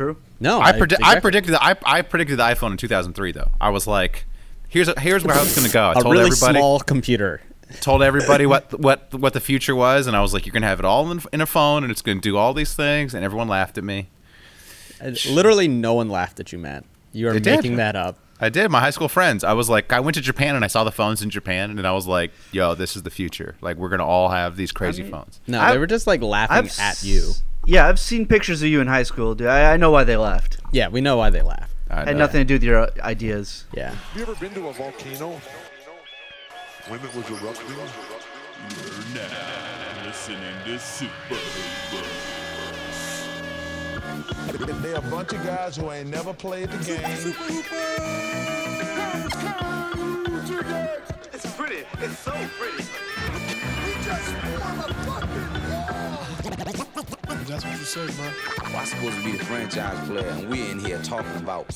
true. No, I, predi- I predicted the, I, I predicted the iPhone in 2003 though. I was like, here's a, here's where I was going to go. I a told really everybody small computer. told everybody what what what the future was, and I was like, you're going to have it all in, in a phone, and it's going to do all these things, and everyone laughed at me. Uh, Literally, no one laughed at you, Matt. You are They did. making that up. I did. My high school friends. I was like, I went to Japan and I saw the phones in Japan, and I was like, yo, this is the future. Like, we're gonna all have these crazy phones. No, I- they were just like laughing I've at s- you. Yeah, I've seen pictures of you in high school, dude. I, I know why they laughed. Yeah, we know why they laughed. I Had know. nothing to do with your uh, ideas. Yeah. Have you ever been to a volcano when it was erupting? You're now listening to Super They're a bunch of guys who ain't never played the game. It's pretty. It's so pretty. That's what you say, bro. I'm supposed to be the franchise player, and we're in here talking about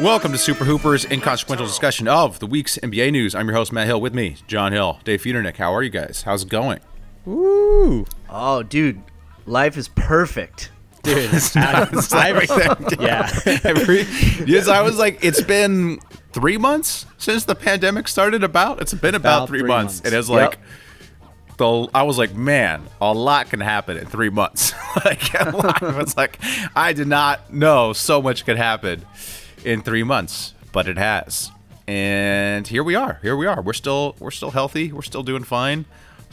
Welcome to Super Hoopers inconsequential discussion of the week's NBA news. I'm your host Matt Hill. With me, John Hill, Dave Feudernick. How are you guys? How's it going? Woo, Oh, dude, life is perfect. dude. I, Everything. yeah. Every, yes, I was like, it's been three months since the pandemic started. About it's been about, About three, three months. months. It is like the. I was like, man, a lot can happen in three months. like, a lot. it's like I did not know so much could happen in three months, but it has. And here we are. Here we are. We're still we're still healthy. We're still doing fine.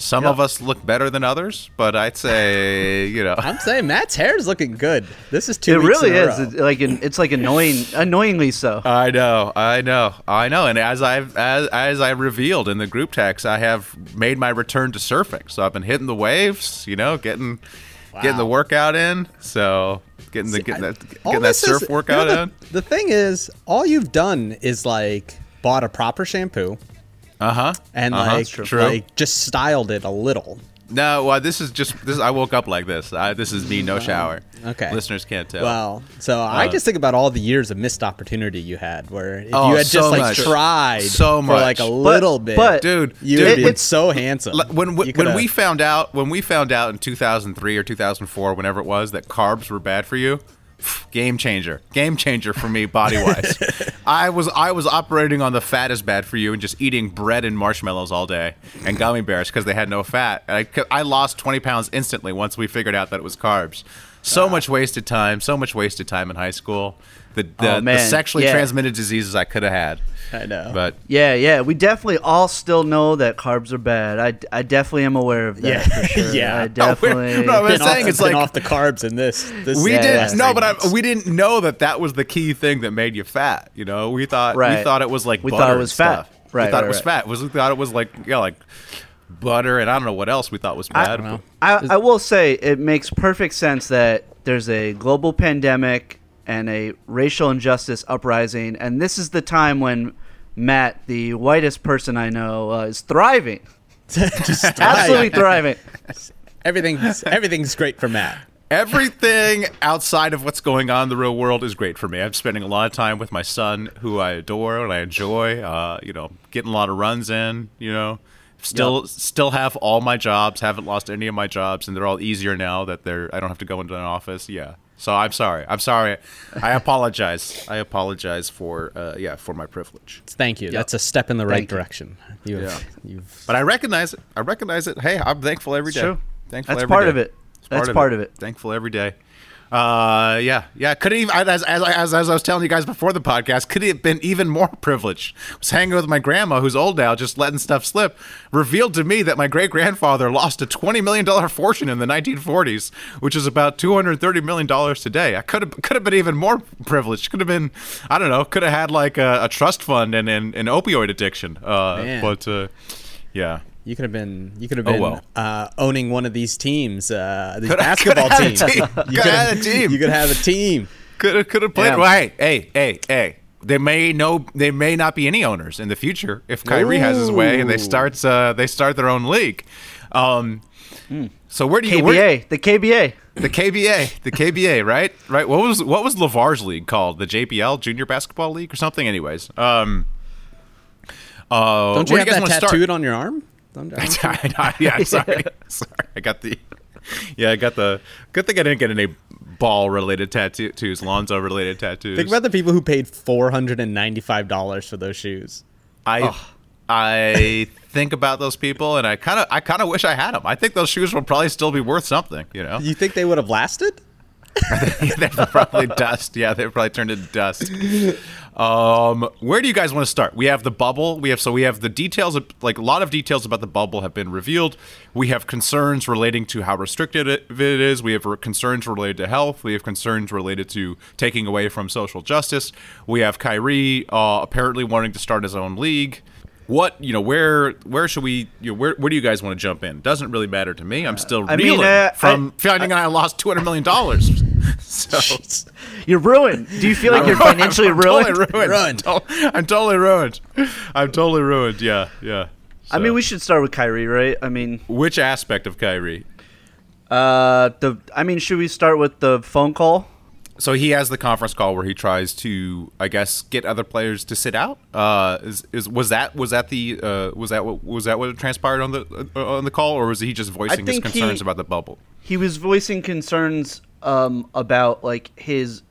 Some Yep. of us look better than others, but I'd say you know. I'm saying Matt's hair is looking good. This is two It weeks really in a is. row. It's like an, it's like annoying, annoyingly so. I know, I know, I know. And as I've as as I revealed in the group text, I have made my return to surfing. So I've been hitting the waves, you know, getting getting the workout in. So getting the getting that, All getting that this is- surf workout you know, in. the, the thing is, all you've done is like bought a proper shampoo Uh huh. and Uh-huh. like, True. like just styled it a little. No, well, this is just this. I woke up like this. I, this is me, no shower. okay. listeners can't tell. Well, so I Uh, just think about all the years of missed opportunity you had, where if Oh, you had so just like much. tried So for like a much. little bit, but- dude, you dude, would have been it- so handsome. Like, when when we found out when we found out in 2003 or 2004 whenever it was that carbs were bad for you game changer. Game changer for me body wise i was i was operating on the fat is bad for you and just eating bread and marshmallows all day and gummy bears because they had no fat. And I, I lost 20 pounds instantly once we figured out that it was carbs so much wasted time so much wasted time in high school the, the, Oh, the sexually Yeah. transmitted diseases i could have had I know, but Yeah, yeah. We definitely all still know that carbs are bad. I, I definitely am aware of that Yeah. for sure. Yeah. I No, we're- definitely. no, I'm saying off, it's like- off the carbs in this. this we uh, didn't no but I, we didn't know that that was the key thing that made you fat you know we thought we thought it was like We butter thought it and was fat. stuff. Right, we thought right, it was right. fat was we thought it was like yeah like butter and i don't know what else we thought was bad don't know. I, I will say it makes perfect sense that there's a global pandemic and a racial injustice uprising, and this is the time when Matt, the whitest person I know, uh, is thriving. Just Absolutely thriving. everything's everything's great for Matt. everything outside of what's going on in the real world is great for me i'm spending a lot of time with my son who i adore and i enjoy uh, you know getting a lot of runs in you know still still have all my jobs haven't lost any of my jobs and they're all easier now that they're i don't have to go into an office yeah so i'm sorry i'm sorry i apologize i apologize for uh, yeah for my privilege Thank you. That's a step in the right Thank you. direction. You've, you've but i recognize it i recognize it hey i'm thankful every day It's day true. thankful That's every part day. of it. It's That's part of it. Thankful every day. Uh, yeah, yeah. Could even as, as as as I was telling you guys before the podcast, could it have been even more privileged? I was hanging with my grandma, who's old now, just letting stuff slip. Revealed to me that my great grandfather lost a twenty million dollar fortune in the nineteen forties, which is about two hundred thirty million dollars today. I could have could have been even more privileged. Could have been, I don't know, could have had like a, a trust fund and an, an opioid addiction. Uh, Man. but uh, yeah. You could have been you could have Oh, been well. uh, owning one of these teams, uh, these Coulda- basketball coulda had a teams. team. You Coulda had a team. You could have a team. Could have could have played. Yeah. Well, hey, hey, hey, hey. They may no, they may not be any owners in the future if Kyrie has his way and they starts uh, they start their own league. Um, Hmm. So where do you where, KBA, the KBA. the KBA the KBA right right what was what was Lavar's league called the JPL Junior Basketball League or something? Anyways, um, uh, Don't you where have you guys that wanna tattooed on your arm? Don't- yeah, sorry, sorry. I got the, yeah, I got the. Good thing I didn't get any ball related tattoos, Lonzo related tattoos. Think about the people who paid four hundred and ninety-five dollars for those shoes. I I think about those people, and I kind of I kind of wish I had them. I think those shoes will probably still be worth something. You know, You think they would have lasted? they're probably dust. Yeah, they probably turned into dust. Um, where do you guys want to start? We have the bubble. We have so we have the details of like a lot of details about the bubble have been revealed. We have concerns relating to how restricted it, is. We have concerns related to health. We have concerns related to taking away from social justice. We have Kyrie uh, apparently wanting to start his own league. What you know? Where where should we? You know, where where do you guys want to jump in? Doesn't really matter to me. I'm still I mean, reeling uh, from I- finding out I lost two hundred million dollars. So You're ruined. Do you feel like you're I'm financially totally ruined? ruined. Ruined. I'm, to- I'm totally ruined. I'm totally ruined. Yeah, yeah. I mean, we should start with Kyrie, right? I mean, which aspect of Kyrie? uh, the. I mean, should we start with the phone call? So he has the conference call where he tries to, I guess, get other players to sit out. Uh, is, is was that was that the uh, was that what was that what transpired on the uh, on the call, or was he just voicing his think he- concerns about the bubble? He was voicing concerns um, about like his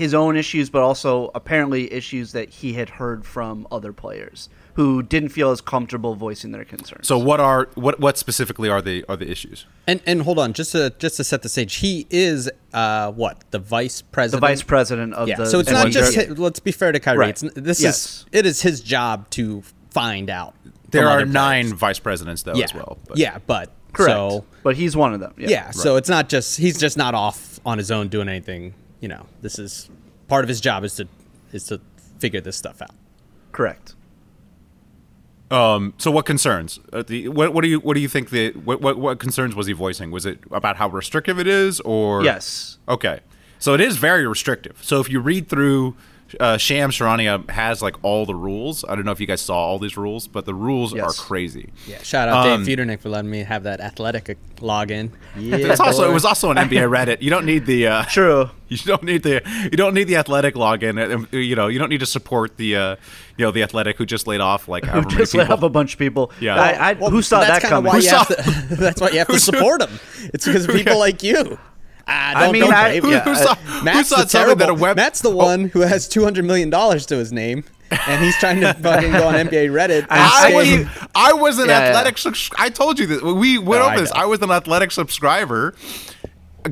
his own issues, but also apparently issues that he had heard from other players who didn't feel as comfortable voicing their concerns. So what are what what specifically are the are the issues? And and hold on, just to just to set the stage, he is uh what the vice president, the vice president of Yeah, the so it's not just. hi- let's be fair to Kyrie. Right. It's, this Yes. is it is his job to find out. There are nine vice presidents though Yeah, as well. but- yeah, but correct, So but he's one of them. Yeah, yeah, so it's not just he's just not off on his own doing anything. You know, this is part of his job is to is to figure this stuff out. correct. Um, so what concerns? Uh, the, what, what do you what do you think the what, what what concerns was he voicing? Was it about how restrictive it is, or Yes. Okay, so it is very restrictive. So if you read through, uh, Shams Charania has like all the rules. I don't know if you guys saw all these rules, but the rules Yes. are crazy. Yeah, shout out Um, Dave Feudernick for letting me have that athletic login. Yeah, It's also it was also an NBA Reddit. You don't need the uh, True. You don't need the you don't need the athletic login. and, You know you don't need to support the uh, you know the athletic who just laid off like Who just let people. up a bunch of people. Yeah. I, I, Well, who saw that's that coming? Why Who you saw- have to, that's why you have to support them. It's because of people like you. I don't, mean, don't I- who, yeah, who saw, uh, who Matt's saw the terrible. that a web Matt's the oh. one who has two hundred million dollars to his name, and he's trying to fucking go on NBA Reddit. And I was I was an Yeah, yeah. athletic. subs- I told you that we went No, over I this. I was an athletic subscriber.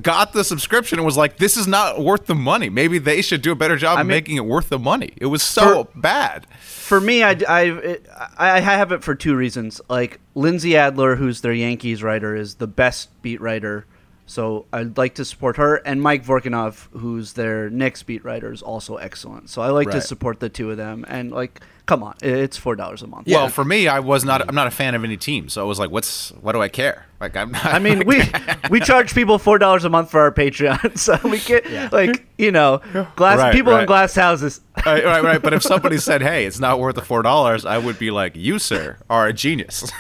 Got the subscription and was like, "This is not worth the money. Maybe they should do a better job of mean- making it worth the money." It was so bad. For me, I, I, I I have it for two reasons. Like Lindsey Adler, who's their Yankees writer, is the best beat writer, so I'd like to support her. And Mike Vorkunov, who's their Knicks beat writer, is also excellent. So I like to support the two of them. And like, come on, it's four dollars a month. Well, for me, I was not. I'm not a fan of any team, so I was like, "What's? What do I care?" Like, I'm. Not, I mean, we we charge people four dollars a month for our Patreon, so we get like you know glass Right, people in glass houses. right, right, right. But if somebody said, "Hey, it's not worth the four dollars," I would be like, "You, sir, are a genius."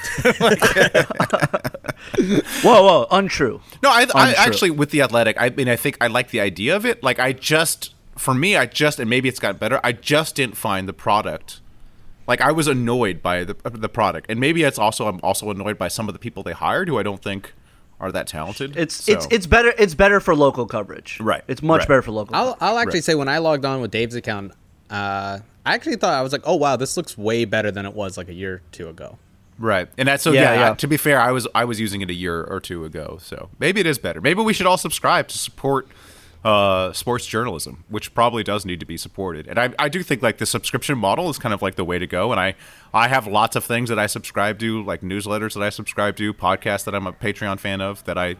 Whoa, whoa, untrue. No, I, I actually with the athletic. I mean, I think I like the idea of it. Like, I just for me, I just and maybe it's got better. I just didn't find the product. Like, I was annoyed by the the product, and maybe it's also I'm also annoyed by some of the people they hired who I don't think are that talented. It's So- it's it's better it's better for local coverage. Right, It's much right. better for local. I'll, coverage. I'll actually Right. say when I logged on with Dave's account, uh, I actually thought I was like, oh wow, this looks way better than it was like a year or two ago. right, and that's so Yeah, yeah, yeah. To be fair, I was I was using it a year or two ago, so maybe it is better. Maybe we should all subscribe to support uh, sports journalism, which probably does need to be supported. And I, I do think like the subscription model is kind of like the way to go. And I, I have lots of things that I subscribe to, like newsletters that I subscribe to, podcasts that I'm a Patreon fan of that I,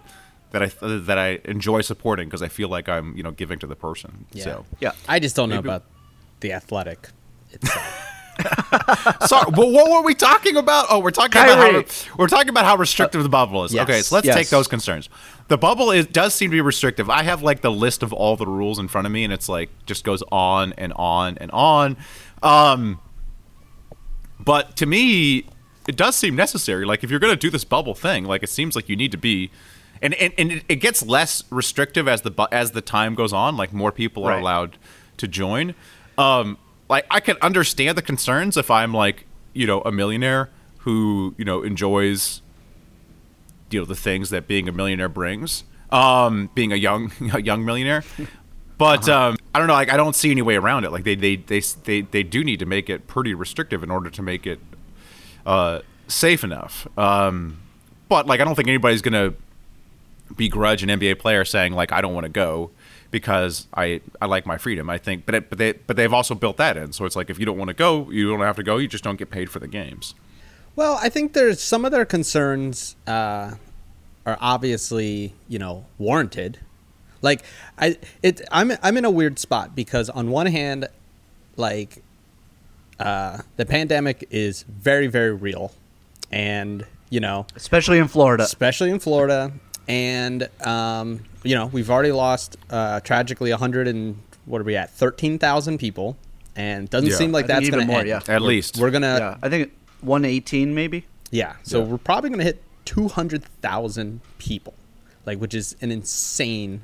that I that I enjoy supporting because I feel like I'm you know giving to the person. So Yeah. I just don't know Maybe- about the athletic. itself. sorry, well, what were we talking about? Oh, we're talking about how we're talking about how restrictive the bubble is. yes, okay, so let's yes. take those concerns. The bubble is does seem to be restrictive. I have like the list of all the rules in front of me, and it's like just goes on and on and on. Um, but to me, it does seem necessary. Like if you're going to do this bubble thing, like it seems like you need to be. And, and, and it- it gets less restrictive as the bu- as the time goes on. Like more people are Right. allowed to join. Um, like I can understand the concerns if I'm like you know a millionaire who you know enjoys you know the things that being a millionaire brings. um, being a young a young millionaire. But um, I don't know. Like I don't see any way around it. Like they they, they they they do need to make it pretty restrictive in order to make it uh, safe enough. Um, but like I don't think anybody's gonna begrudge an NBA player saying like I don't want to go because I I like my freedom. I think, but it, but they but they've also built that in. So it's like if you don't want to go, you don't have to go. You just don't get paid for the games. Well, I think there's some of their concerns uh, are obviously you know warranted. Like I it I'm I'm in a weird spot because on one hand, like uh, the pandemic is very very real, and you know especially in Florida. especially in Florida. And um, you know, we've already lost uh, tragically 100 and what are we at? 13,000 people, and doesn't Yeah. seem like I that's going to more, end. yeah. At We're- least. we're gonna yeah, I think 118 maybe. yeah. So Yeah. we're probably going to hit 200,000 people, like which is an insane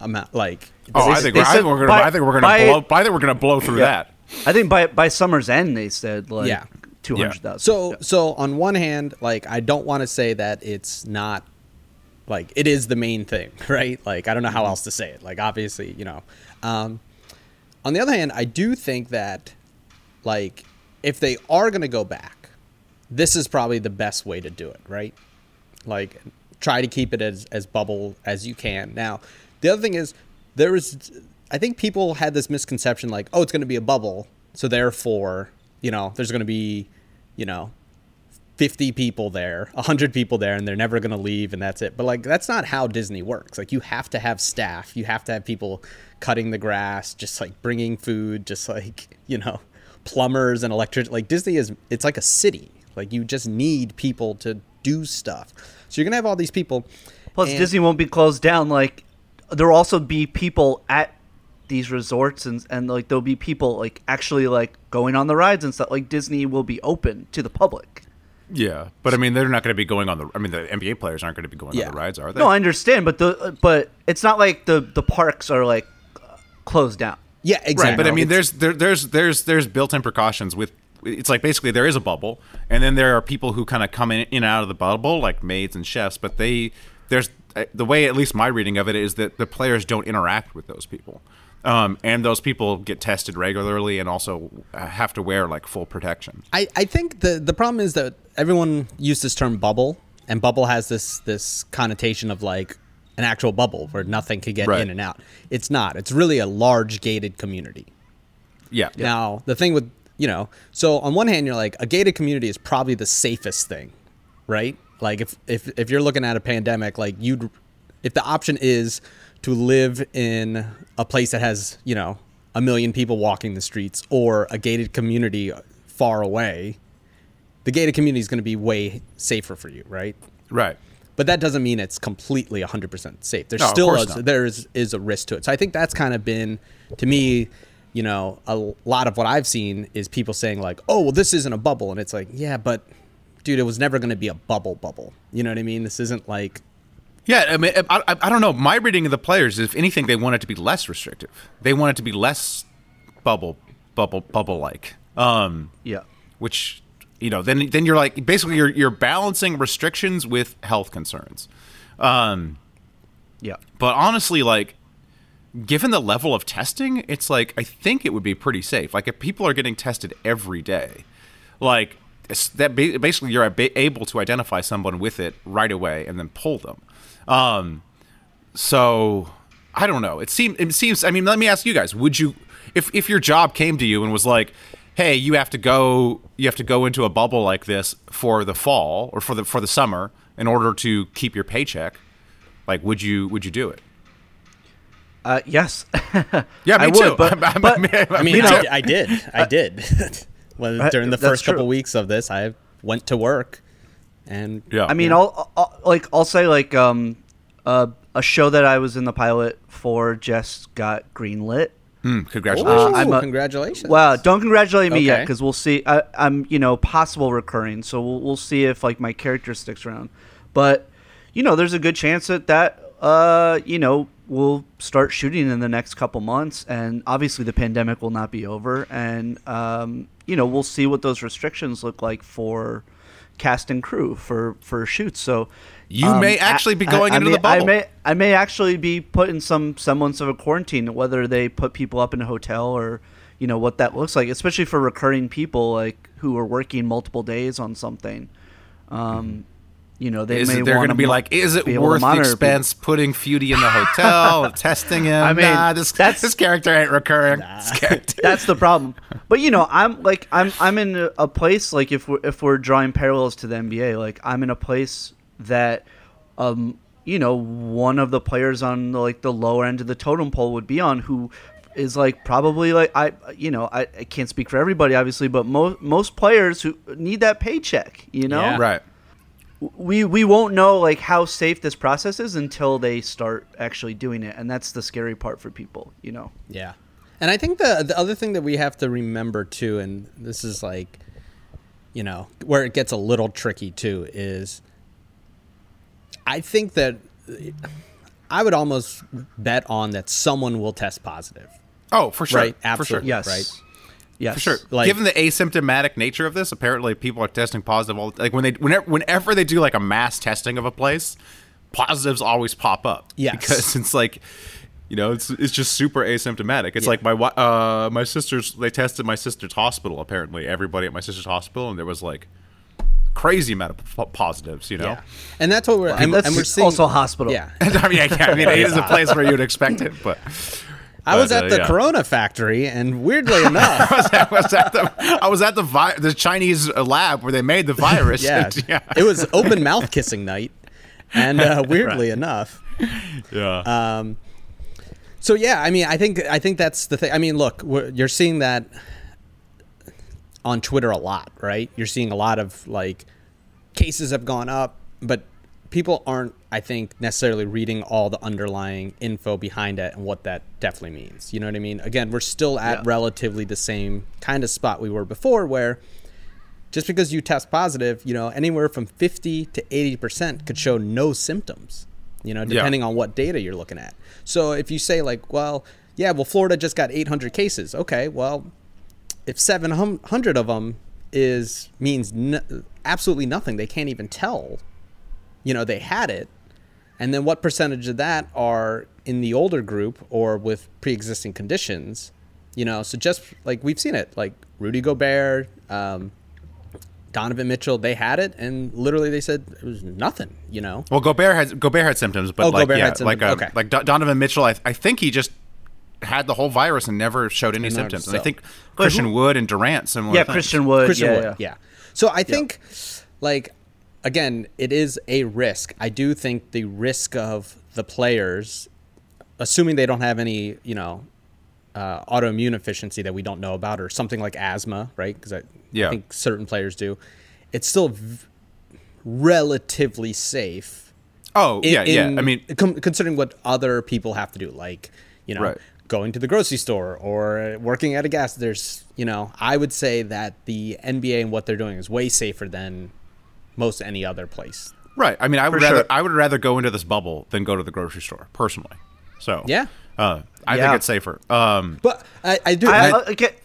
amount. Like Oh, They- I think they we're, I think we're gonna I think we're gonna blow I think we're gonna blow through Yeah. that. I think by by summer's end they said like Yeah. 200,000. So Yeah. so on one hand, like I don't want to say that it's not like it is the main thing, right? Like I don't know how else to say it. Like obviously, you know. Um, on the other hand, I do think that like if they are going to go back, this is probably the best way to do it, right? Like try to keep it as as bubble as you can. Now, the other thing is there is I think people had this misconception like, oh, it's going to be a bubble, so therefore, you know, there's going to be, you know, 50 people there, 100 people there, and they're never going to leave, and that's it. But, like, that's not how Disney works. Like, you have to have staff, you have to have people cutting the grass, just like bringing food, just like, you know, plumbers and electric. Like, Disney is, it's like a city. Like, you just need people to do stuff. So, you're going to have all these people. Plus, and- Disney won't be closed down. Like, there will also be people at these resorts, and and like there'll be people like actually like going on the rides and stuff. Like Disney will be open to the public. Yeah, but I mean, they're not going to be going on the. I mean, the NBA players aren't going to be going Yeah. on the rides, are they? No, I understand, but the but it's not like the the parks are like closed down. Yeah, exactly. Right, but I mean, there's there, there's there's there's built-in precautions with. It's like basically there is a bubble, and then there are people who kind of come in, in and out of the bubble, like maids and chefs. But they there's uh, the way, at least my reading of it, is that the players don't interact with those people, um, and those people get tested regularly and also uh, have to wear like full protection. I, I think the the problem is that everyone used this term bubble, and bubble has this this connotation of like an actual bubble where nothing could get Right. in and out. It's not. It's really a large gated community. Yeah. Now the thing with you know, so on one hand you're like a gated community is probably the safest thing, right? Like if if if you're looking at a pandemic, like you'd if the option is to live in a place that has you know a million people walking the streets or a gated community far away, the gated community is going to be way safer for you, right? Right. But that doesn't mean it's completely 100% safe. There's No, still course a, not. there is, is a risk to it. So I think that's kind of been to me, you know, a lot of what I've seen is people saying like, "Oh, well this isn't a bubble." And it's like, "Yeah, but dude, it was never going to be a bubble bubble." You know what I mean? This isn't like Yeah, I mean, I, I, I don't know. My reading of the players, if anything, they want it to be less restrictive. They want it to be less bubble, bubble, bubble like. Um, Yeah. which you know, then then you're like basically you're you're balancing restrictions with health concerns. Um, Yeah. but honestly, like, given the level of testing, it's like I think it would be pretty safe. Like, if people are getting tested every day, like that basically you're able to identify someone with it right away and then pull them. Um, so I don't know. It seems. It seems. I mean, let me ask you guys: Would you, if if your job came to you and was like, "Hey, you have to go. You have to go into a bubble like this for the fall or for the for the summer in order to keep your paycheck," like, would you would you do it? Uh, yes. Yeah, me I too. would, but, I- I- but I mean, You know- I, I did. I did. well, Uh, during the first couple true. weeks of this, I went to work and Yeah. I mean, I'll, I'll like I'll say like um uh, a show that I was in the pilot for just got greenlit. Hmm, congratulations. I'm a- congratulations. Well, don't congratulate me yet because we'll see. I, I'm you know possible recurring, so we'll, we'll see if like my character sticks around. But you know, there's a good chance that that uh you know we'll start shooting in the next couple months, and obviously the pandemic will not be over, and um you know we'll see what those restrictions look like for cast and crew for for shoots. So You um, may actually be going I, into may, the bubble. I may I may actually be put in some semblance of a quarantine, whether they put people up in a hotel or you know what that looks like, especially for recurring people like who are working multiple days on something. Um, you know, they Is may it, they're going to be mo- like, is it be able to worth the monitor people. expense putting Feudy in the hotel, testing him? I mean, nah, this that's- this character ain't recurring. This character- That's the problem. But you know, I'm like I'm I'm in a- a place like if we're if we're drawing parallels to the NBA, like I'm in a place that um you know, one of the players on the, like the lower end of the totem pole would be on who is like probably like I you know, I, I can't speak for everybody obviously, but most most players who need that paycheck, you know? Yeah. right. We we won't know like how safe this process is until they start actually doing it and that's the scary part for people you know Yeah. And I think the the other thing that we have to remember too, and this is like, you know, where it gets a little tricky too, is I think that I would almost bet on that someone will test positive. Oh, for sure. Right, For sure. yes Right. Yes For sure. Like- Given the asymptomatic nature of this, apparently people are testing positive. All, like when they whenever whenever they do like a mass testing of a place, positives always pop up. Yes. because it's like. You know, it's it's just super asymptomatic. It's Yeah. like my uh my sister's they tested my sister's hospital. Apparently, everybody at my sister's hospital, and there was like crazy amount of po- positives. You know, Yeah. And that's what we're and, that's and we're seeing also hospital Yeah. I mean, yeah, I mean, it is a place where you'd expect it, but I was at uh, the yeah. Corona factory and weirdly enough, I was at, was at the I was at the vi- the Chinese lab where they made the virus. yeah, and- yeah, it was open mouth kissing night. And uh, weirdly enough, yeah. Um, so yeah, I mean, I think I think that's the thing. I mean, look, you're seeing that on Twitter a lot, right? You're seeing a lot of like cases have gone up, but people aren't, I think, necessarily reading all the underlying info behind it and what that definitely means. You know what I mean? Again, we're still at Yeah. relatively the same kind of spot we were before, where just because you test positive, you know, anywhere from 50 to 80% could show no symptoms, you know, depending on what data you're looking at. So if you say, like, well, yeah, well, Florida just got 800 cases. Okay, well, if 700 of them is means n- absolutely nothing, they can't even tell, you know, they had it. And then what percentage of that are in the older group or with pre existing conditions? You know, so just like we've seen it, like Rudy Gobert, um, Donovan Mitchell, they had it, and literally they said it was nothing. You know, well, Gobert had Gobert had symptoms, but Oh, like Gobert yeah, had symptoms. like uh, Okay. like Do- Donovan Mitchell, I, I think he just had the whole virus and never showed any And symptoms. And I think Christian Wood and Durant similar. yeah things. christian wood Christian yeah, Wood, yeah. yeah. So I think, like, again, it is a risk. I do think the risk of the players, assuming they don't have any, you know, uh, autoimmune efficiency that we don't know about, or something like asthma, right? Because I, Yeah. I think certain players do. It's still v- relatively safe. Oh in- yeah, yeah. in- I mean, com- considering what other people have to do, like you know, Right. going to the grocery store or working at a gas. There's, you know, I would say that the NBA and what they're doing is way safer than most any other place. right. I mean, I would rather sure. I would rather go into this bubble than go to the grocery store personally. So Yeah. uh, I Yeah. think it's safer. Um, But I, I do. I, I- I, okay,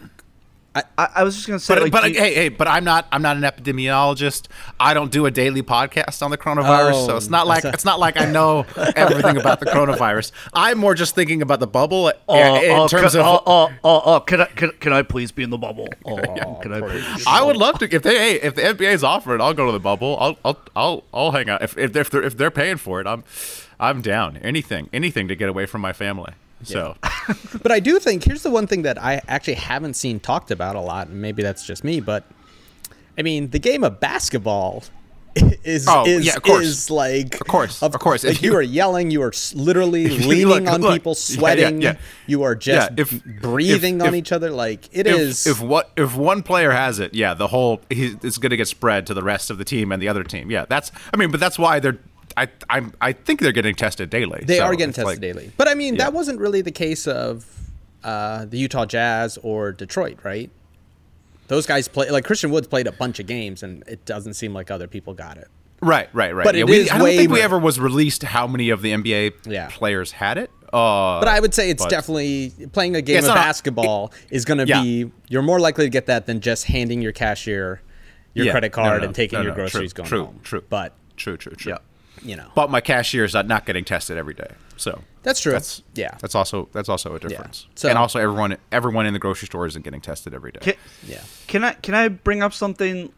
I, I was just gonna say, But like, but you- hey hey, but I'm not I'm not an epidemiologist. I don't do a daily podcast on the coronavirus, so Oh, it's not like a- it's not like I know everything about the coronavirus. I'm more just thinking about the bubble Oh, uh, in oh, terms can, of. oh, oh, oh, oh, can I can, can I please be in the bubble? Oh, can I please? be in the I would love to if they hey if the NBA's offering, I'll go to the bubble. I'll I'll I'll, I'll hang out if if they're, if they're if they're paying for it. I'm I'm down. Anything anything to get away from my family. So but I do think here's the one thing that I actually haven't seen talked about a lot, and maybe that's just me, but I mean, the game of basketball is Oh, is, yeah, of course. is like Of course, of course. like If you, you- are yelling you are literally leaning look, on look. people Yeah, yeah, sweating yeah. you are just if- breathing if- on if- each other like it is. if what if one player has it, yeah, the whole he, it's going to get spread to the rest of the team and the other team. Yeah, that's I mean, but that's why they're I I I think they're getting tested daily. They So are getting tested like- daily. But I mean, Yeah. that wasn't really the case of uh, the Utah Jazz or Detroit, right? Those guys play like Christian Woods played a bunch of games, and it doesn't seem like other people got it. Right, right, right. But yeah, it we, is I don't think we ever was released how many of the NBA Yeah. players had it. Uh, But I would say it's but- definitely playing a game of basketball is going to yeah. be you're more likely to get that than just handing your cashier your Yeah. credit card no, and taking no, your groceries true, going true, home. true. But True, true, true. Yeah. You know, But my cashier is not not getting tested every day. So that's true. that's yeah, That's also that's also a difference. So- and also everyone everyone in the grocery store isn't getting tested every day. Can, yeah. can I can I bring up something?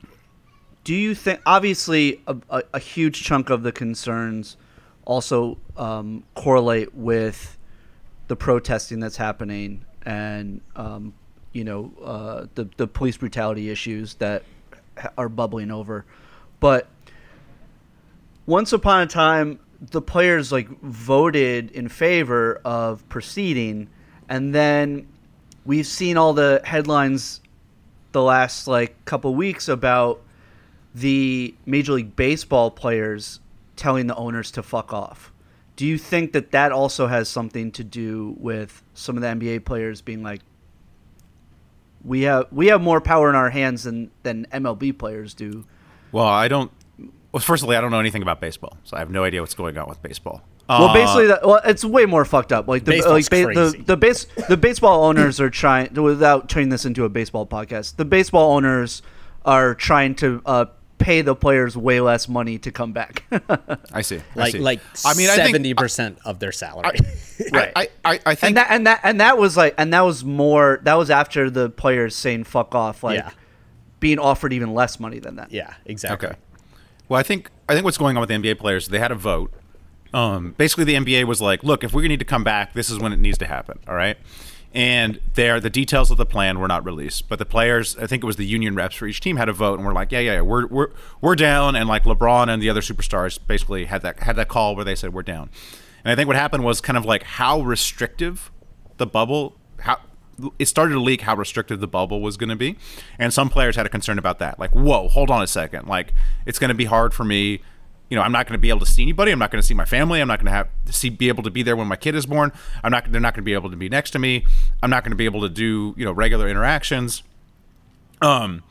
Do you think obviously a, a, a huge chunk of the concerns also um, correlate with the protesting that's happening and um, you know uh, the the police brutality issues that are bubbling over, but once upon a time the players like voted in favor of proceeding and then we've seen all the headlines the last like couple weeks about the major league baseball players telling the owners to fuck off do you think that that also has something to do with some of the NBA players being like we have we have more power in our hands than than MLB players do Well, I don't. Well, firstly, I don't know anything about baseball, so I have no idea what's going on with baseball. Well, Uh, basically, that, well, it's way more fucked up. Like the Baseball's like ba- the crazy. the base the baseball owners are trying without turning this into a baseball podcast. The baseball owners are trying to uh, pay the players way less money to come back. I see. I Like see. like I mean, I think- seventy percent of their salary. I, I, I, I think and that and that and that was like and that was more that was after the players saying fuck off, like Yeah. being offered even less money than that. yeah, exactly. Okay. Well, I think I think what's going on with the NBA players, they had a vote. Um, basically, the NBA was like, "Look, if we need to come back, this is when it needs to happen." All right. And there, the details of the plan were not released, but the players, I think it was the union reps for each team, had a vote, and we're like, "Yeah, yeah, yeah we're we're we're down." And like LeBron and the other superstars basically had that had that call where they said we're down. And I think what happened was kind of like how restrictive the bubble how it started to leak how restrictive the bubble was going to be and some players had a concern about that. Like whoa hold on a second. Like it's going to be hard for me you know i'm not going to be able to see anybody i'm not going to see my family i'm not going to have to see be able to be there when my kid is born. I'm not they're not going to be able to be next to me. I'm not going to be able to do you know regular interactions. Um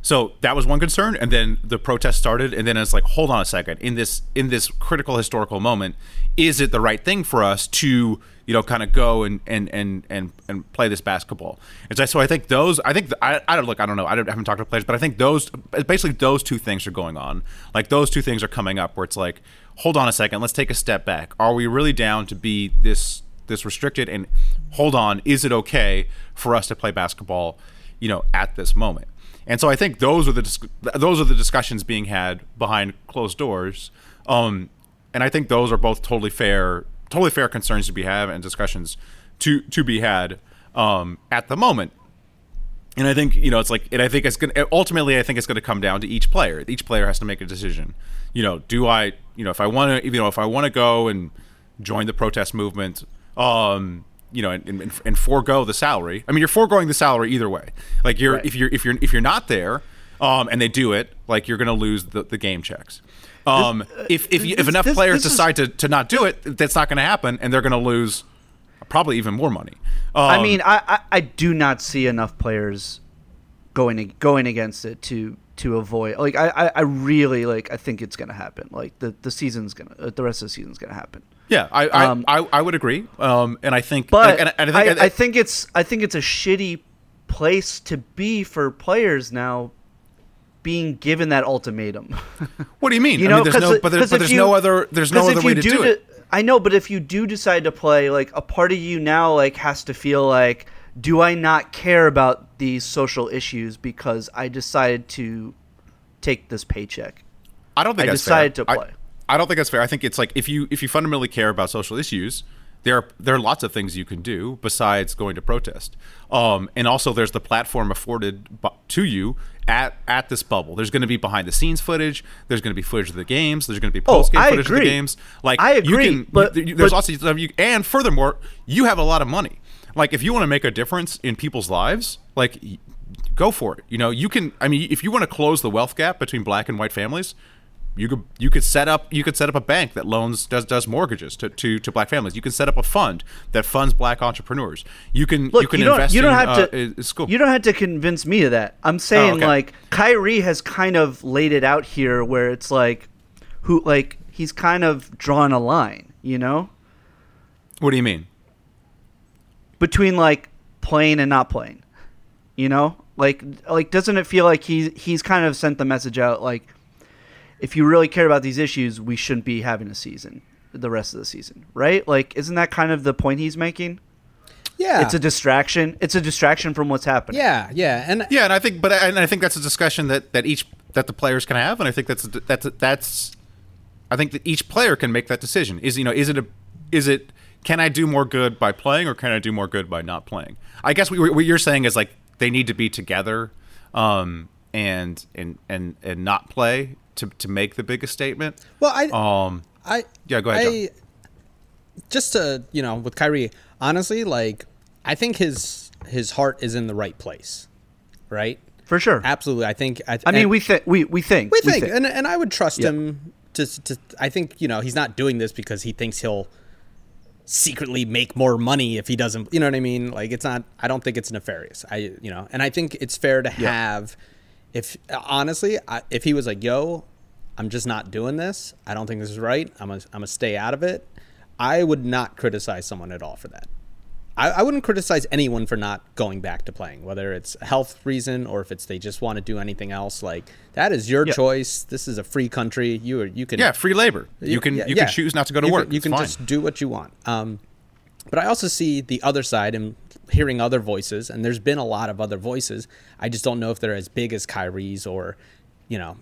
so that was one concern and then the protest started and then it's like hold on a second. In this in this critical historical moment is it the right thing for us to you know kind of go and and and and, and play this basketball. And so, i think those i think the, I, I don't look i don't know i, don't, I haven't talked to players but i think those basically those two things are going on. Like those two things are coming up where it's like hold on a second let's take a step back. Are we really down to be this this restricted? And hold on is it okay for us to play basketball you know at this moment? And so I think those are the those are the discussions being had behind closed doors. Um, and I think those are both totally fair, totally fair concerns to be had and discussions to to be had um, at the moment. And I think you know it's like, and I think it's gonna ultimately. I think it's going to come down to each player. Each player has to make a decision. You know, do I, you know, if I want to, you know, if I want to go and join the protest movement, um, you know, and, and, and forego the salary. I mean, you're foregoing the salary either way. Like you're if you're if you're if you're not there, um, and they do it, like you're going to lose the, the game checks. Um, if if you, if enough this- players this is- decide to, to not do it, that's not going to happen, and they're going to lose probably even more money. Um, I mean, I, I I do not see enough players going going against it to to avoid like I, I, I really like I think it's gonna happen. Like the the season's gonna uh, the rest of the season's gonna happen. Yeah, I I, um, I, I would agree, um, and I think, but and, and I, I think, I, think it's I think it's a shitty place to be for players now being given that ultimatum what do you mean? you I know mean, there's no, but, there, but there's you- no other, there's no other way to do de- it. I know, but if you do decide to play, like a part of you now, like has to feel like, do I not care about these social issues because I decided to take this paycheck? I don't think I that's decided fair. to I- play. I, don't think that's fair. I think it's like if you if you fundamentally care about social issues, there are there are lots of things you can do besides going to protest. Um, and also there's the platform afforded bu- to you at at this bubble. There's going to be behind the scenes footage. There's going to be footage of the games. There's going to be Oh, post game I footage of the games. Like I you agree, can, but- you- there's but- of you and furthermore, you have a lot of money. Like if you want to make a difference in people's lives, like go for it. You know, you can. I mean, if you want to close the wealth gap between black and white families, you could you could set up you could set up a bank that loans does does mortgages to, to, to black families. You can set up a fund that funds black entrepreneurs. You can Look, you can don't, invest you don't in, have uh, to. school. You don't have to convince me of that. I'm saying Oh, okay. like Kyrie has kind of laid it out here, where it's like, who like he's kind of drawn a line, you know, what do you mean? between like playing and not playing. You know, Like like doesn't it feel like he he's kind of sent the message out like if you really care about these issues, we shouldn't be having a season the rest of the season, right? Like isn't that kind of the point he's making? Yeah, It's a distraction. It's a distraction from what's happening. yeah, yeah, and Yeah, and I think, but and I think that's a discussion that that each that the players can have, and I think that's that's that's. I think that each player can make that decision. Is you know, is it a, is it can I do more good by playing or can I do more good by not playing? I guess what what you're saying is like they need to be together, um, and and and and not play to to make the biggest statement. well, I Um, I Yeah, go ahead, I, just to you know, with Kyrie, honestly, like I think his his heart is in the right place, right? For sure. Absolutely, I think. I, I mean, and- we think we we think we think, and and I would trust Yeah. him to to. I think you know he's not doing this because he thinks he'll secretly make more money if he doesn't. You know what I mean? Like it's not. I don't think it's nefarious. I you know, and I think it's fair to have. If honestly, I, if he was like, "Yo, I'm just not doing this. I don't think this is right. I'm gonna, I'm gonna stay out of it." I would not criticize someone at all for that. I, I wouldn't criticize anyone for not going back to playing, whether it's a health reason or if it's they just want to do anything else. Like that is your Yeah. choice. This is a free country. You are, you can yeah, free labor. You can yeah, you yeah. can choose not to go to You work. Can, you It's can fine. just do what you want. Um, but I also see the other side and hearing other voices, and there's been a lot of other voices. I just don't know if they're as big as Kyrie's or, you know,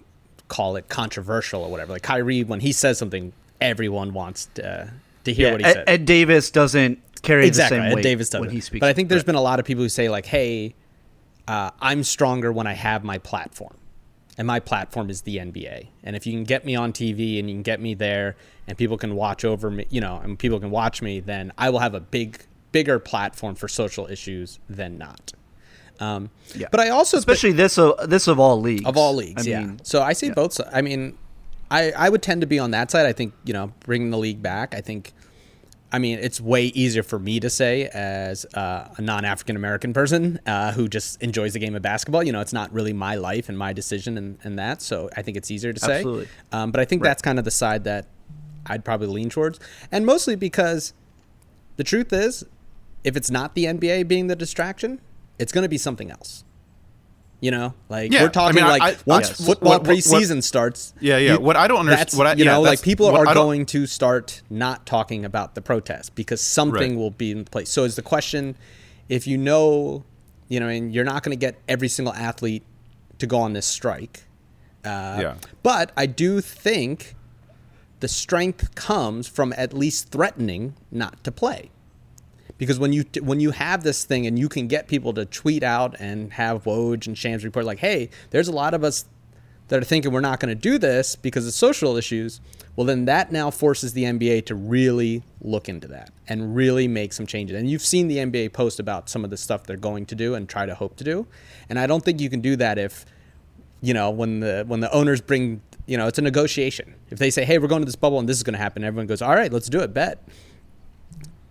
call it controversial or whatever. Like Kyrie, when he says something, everyone wants to, to hear Yeah, what he Ed, says Ed Davis doesn't carry exactly. the same Ed weight Davis does when he speaks. But I think there's Right. been a lot of people who say like, "Hey, uh, I'm stronger when I have my platform, and my platform is the NBA. And if you can get me on TV and you can get me there, and people can watch over me, you know, and people can watch me, then I will have a big, bigger platform for social issues than not." Um, Yeah. But I also especially this of this of all leagues of all leagues. I yeah. mean, so I see both. si- I mean, I I would tend to be on that side. I think you know bringing the league back. I think. I mean, it's way easier for me to say as uh, a non-African American person uh, who just enjoys the game of basketball. You know, it's not really my life and my decision and, and that. So I think it's easier to say. Absolutely. Um, but I think that's kind of the side that I'd probably lean towards, and mostly because the truth is, if it's not the NBA being the distraction, it's going to be something else. You know, like Yeah, we're I talking mean, like I- once yes. football What- what- what- preseason starts. Yeah, yeah. What I don't understand, what I- you yeah, know, like people are going to start not talking about the protest because something Right. will be in place. So is the question, if you know, you know, and you're not going to get every single athlete to go on this strike. Uh, Yeah. But I do think the strength comes from at least threatening not to play because when you when you have this thing and you can get people to tweet out and have Woj and Shams report like, hey, there's a lot of us that are thinking we're not going to do this because of social issues. Well, then that now forces the NBA to really look into that and really make some changes. And you've seen the NBA post about some of the stuff they're going to do and try to hope to do. And I don't think you can do that if you know when the when the owners bring you know it's a negotiation. If they say, hey, we're going to this bubble and this is going to happen, everyone goes, all right, let's do it, bet.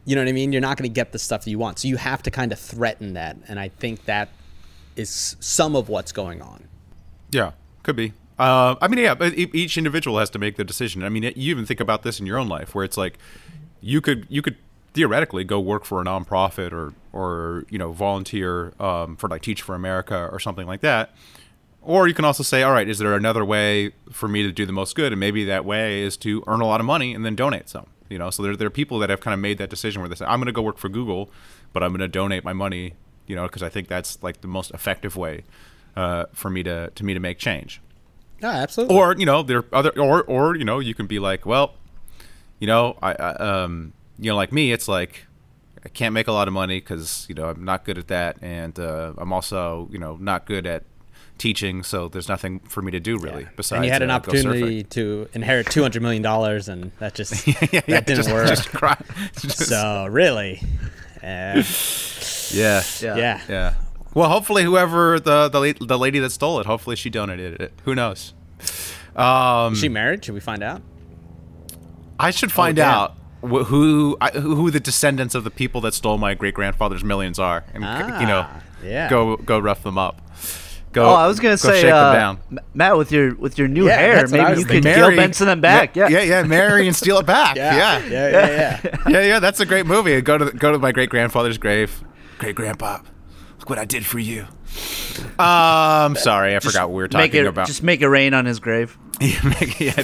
You know what I mean? You're not going to get the stuff that you want. So you have to kind of threaten that. And I think that is some of what's going on. Yeah, could be. Uh, I mean, yeah, each individual has to make the decision. I mean, you even think about this in your own life, where it's like you could you could theoretically go work for a nonprofit or or you know volunteer um, for like Teach for America or something like that. Or you can also say, all right, is there another way for me to do the most good? And maybe that way is to earn a lot of money and then donate some. You know, so there, there are people that have kind of made that decision where they say, I'm going to go work for Google, but I'm going to donate my money, you know, because I think that's like the most effective way uh, for me to to me to make change. Yeah, absolutely. Or you know, there are other or or you know, you can be like, well, you know, I, I um, you know, like me, it's like I can't make a lot of money because you know I'm not good at that, and uh, I'm also you know not good at teaching, so there's nothing for me to do really. Besides, and you had an uh, opportunity to inherit two hundred million dollars, and that just yeah, yeah, that didn't just, work. Just cry. Just- so really, uh, yeah, Yeah. yeah. yeah. Well, hopefully, whoever the the, the lady that stole it, hopefully she donated it. Who knows? Um, Is she married? Should we find out? I should find damn. out wh- who who the descendants of the people that stole my great grandfather's millions are, and c- you know, Ah, yeah. go go rough them up. Go. Oh, I was gonna say, shake uh, them down. Matt, with your with your new Yeah, hair, that's what I maybe you could thinking. Gail Benson them back. Yeah, yeah, yeah, marry and steal it back. yeah, yeah, yeah, yeah. yeah. yeah, yeah. That's a great movie. Go to the, go to my great grandfather's grave. Great grandpa, Look what I did for you. Um, sorry, I forgot what we were talking make it about. just make it rain on his grave. Yeah,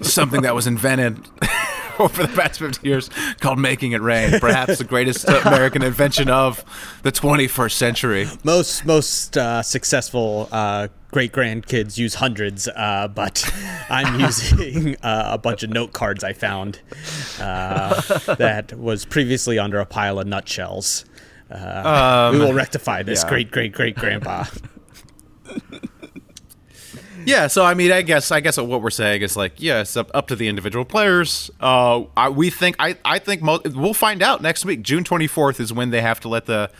something that was invented over the past 50 years called making it rain. Perhaps the greatest American invention of the 21st century. Most most uh, successful uh, great grandkids use hundreds, uh, but I'm using uh, a bunch of note cards I found uh, that was previously under a pile of nutshells. Uh, we will rectify this, yeah. great great great grandpa. Yeah, so I mean, I guess I guess what we're saying is like, yeah, it's up, up to the individual players. Uh, I, we think I I think mo- we'll find out next week. June twenty fourth is when they have to let the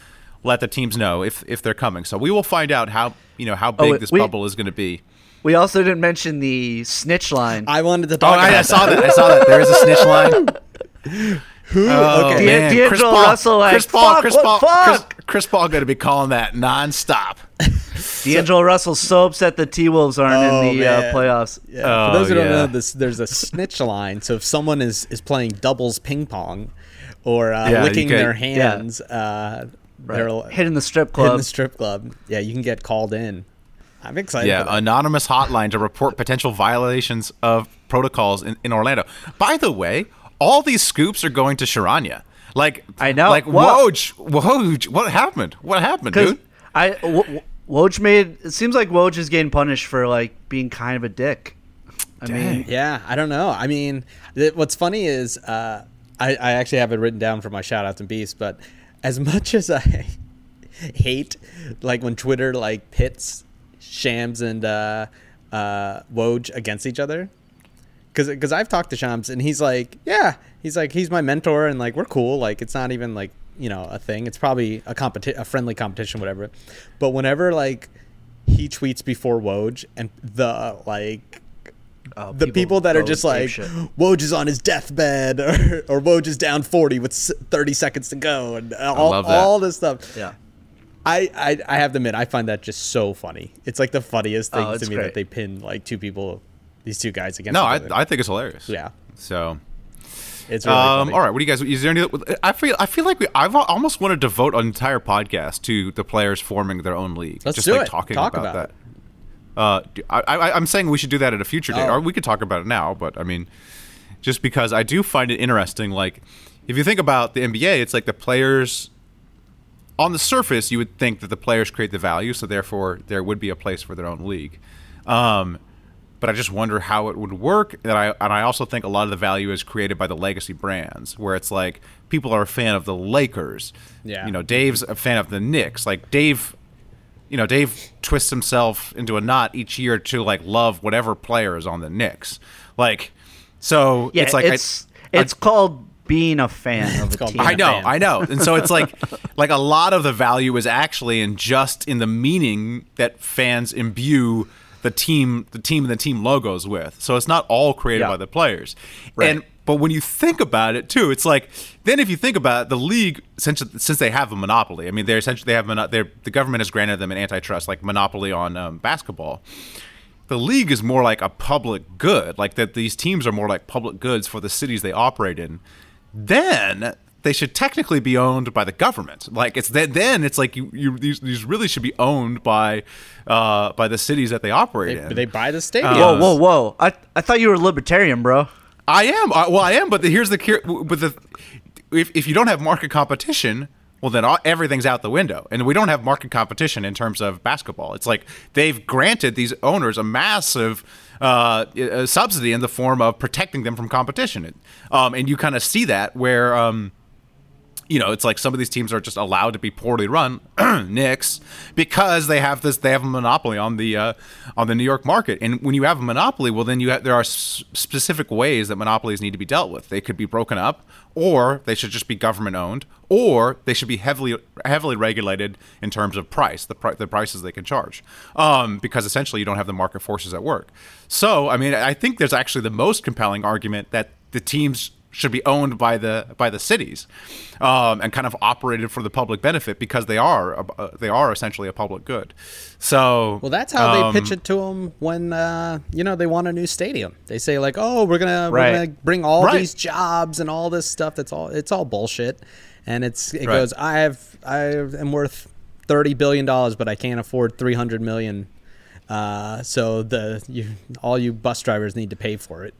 let the teams know if if they're coming. So we will find out how you know how big wait, this we- bubble is going to be. We also didn't mention the snitch line. I wanted to Oh, talk I, about I saw that. I saw that. There is a snitch line. Who? Oh, Okay. man. D'Angelo Chris Paul, Russell, like, Chris Paul, fuck, Chris Paul. Chris, Chris Paul going to be calling that nonstop. D'Angelo Russell's so upset the T Wolves aren't Oh, in the uh, playoffs. Yeah. Oh, For those who don't know, this there's a snitch line. So if someone is is playing doubles ping pong, or uh, Yeah, licking could- their hands, uh, they're Hitting the strip hitting club. the strip club. Yeah, you can get called in. I'm excited. Yeah, anonymous hotline to report potential violations of protocols in, in Orlando. By the way, all these scoops are going to Charania. Like I know. Like What? whoa, Woj, what happened? What happened, Because dude? I w- Woj made it seems like Woj is getting punished for like being kind of a dick. I mean, Yeah, I don't know. I mean, th- what's funny is uh, I, I actually have it written down for my shout outs and beasts, but as much as I hate like when Twitter like pits Shams and uh, uh, Woj against each other, because I've talked to Shams and he's like, yeah, he's like he's my mentor and like we're cool. Like it's not even like you know a thing. It's probably a competi- a friendly competition, whatever. But whenever like he tweets before Woj and the like oh, the people, that are just like. Woj is on his deathbed or, or Woj is down 40 with 30 seconds to go and all, all this stuff. yeah. I, I I have to admit I find that just so funny. It's like the funniest oh, thing Oh, to me great. that they pin like two people these two guys against No, I. I think it's hilarious. yeah. So, It's really um, all right. What do you guys? Is there any? I feel. I feel like we. I've almost want to devote an entire podcast to the players forming their own league. Let's just do like it. talking Talk about, about that. Uh, I, I, I'm saying we should do that at a future date, Oh. or we could talk about it now. But I mean, just because I do find it interesting. Like, if you think about the NBA, it's like the players. On the surface, you would think that the players create the value, so therefore there would be a place for their own league. Um, but I just wonder how it would work. And I and I also think a lot of the value is created by the legacy brands, where it's like people are a fan of the Lakers. Yeah. You know, Dave's a fan of the Knicks. Like Dave, you know, Dave twists himself into a knot each year to like love whatever player is on the Knicks. Like, so Yeah, it's like I- it's it's called being a fan of a team. being I a know. I know. And so it's like like a lot of the value is actually in just in the meaning that fans imbue the team the team and the team logos with. So it's not all created Yeah. by the players. Right. And but when you think about it too, it's like then if you think about it, the league since since they have a monopoly. I mean, they're essentially they have mono- they're, the government has granted them an antitrust like monopoly on um, basketball the league is more like a public good, like that these teams are more like public goods for the cities they operate in, then they should technically be owned by the government. Like it's then then it's like you, you these, these really should be owned by uh, by the cities that they operate They, in. they buy the stadium. Whoa, whoa, whoa! I I thought you were a libertarian, bro. I am. I, well, I am. But the, here's the cur- but the if if you don't have market competition, well then all, everything's out the window. And we don't have market competition in terms of basketball. It's like they've granted these owners a massive uh, uh, subsidy in the form of protecting them from competition. Um, and you kind of see that where. Um, you know, it's like some of these teams are just allowed to be poorly run, Knicks, because they have this, they have a monopoly on the uh, on the New York market. And when you have a monopoly, well, then you have, there are s- specific ways that monopolies need to be dealt with. They could be broken up, or they should just be government owned, or they should be heavily heavily regulated in terms of price, the pri- the prices they can charge, um, because essentially you don't have the market forces at work. So, I mean, I think there's actually the most compelling argument that the teams should be owned by the by the cities um, and kind of operated for the public benefit because they are a- uh, they are essentially a public good. So Well, that's how um, they pitch it to them when uh, you know they want a new stadium. They say like, "Oh, we're gonna Right. we're gonna bring all Right. these jobs and all this stuff." That's all. It's all bullshit, and it's it Right. goes. I have I am worth thirty billion dollars, but I can't afford three hundred million. Uh, so the you, all you bus drivers need to pay for it.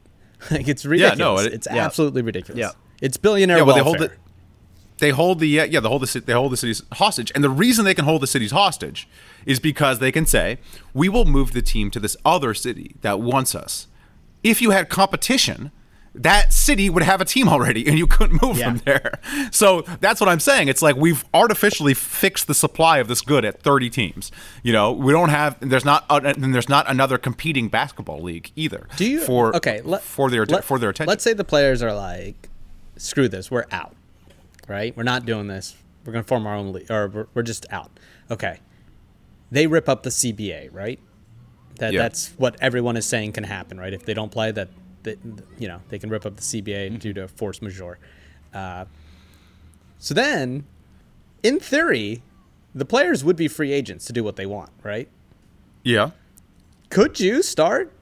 like it's ridiculous. no, it- it's yeah. absolutely ridiculous. Yeah. It's billionaire Yeah, well, they welfare. hold it. They hold the yeah, yeah they hold the they hold the cities hostage, and the reason they can hold the cities hostage is because they can say we will move the team to this other city that wants us. If you had competition, that city would have a team already, and you couldn't move Yeah. from there. So that's what I'm saying. It's like we've artificially fixed the supply of this good at 30 teams. You know, we don't have. There's not. uh, And there's not another competing basketball league either. Do you for okay? Let, for their let- for their attention? Let's say the players are like, "Screw this, we're out." Right? We're not doing this. We're gonna form our own league, or we're, we're just out. Okay. They rip up the CBA, right? That Yeah. that's what everyone is saying can happen, right? If they don't play, that, that you know they can rip up the CBA Mm-hmm. due to force majeure. Uh, so then, in theory, the players would be free agents to do what they want, right? yeah. could you start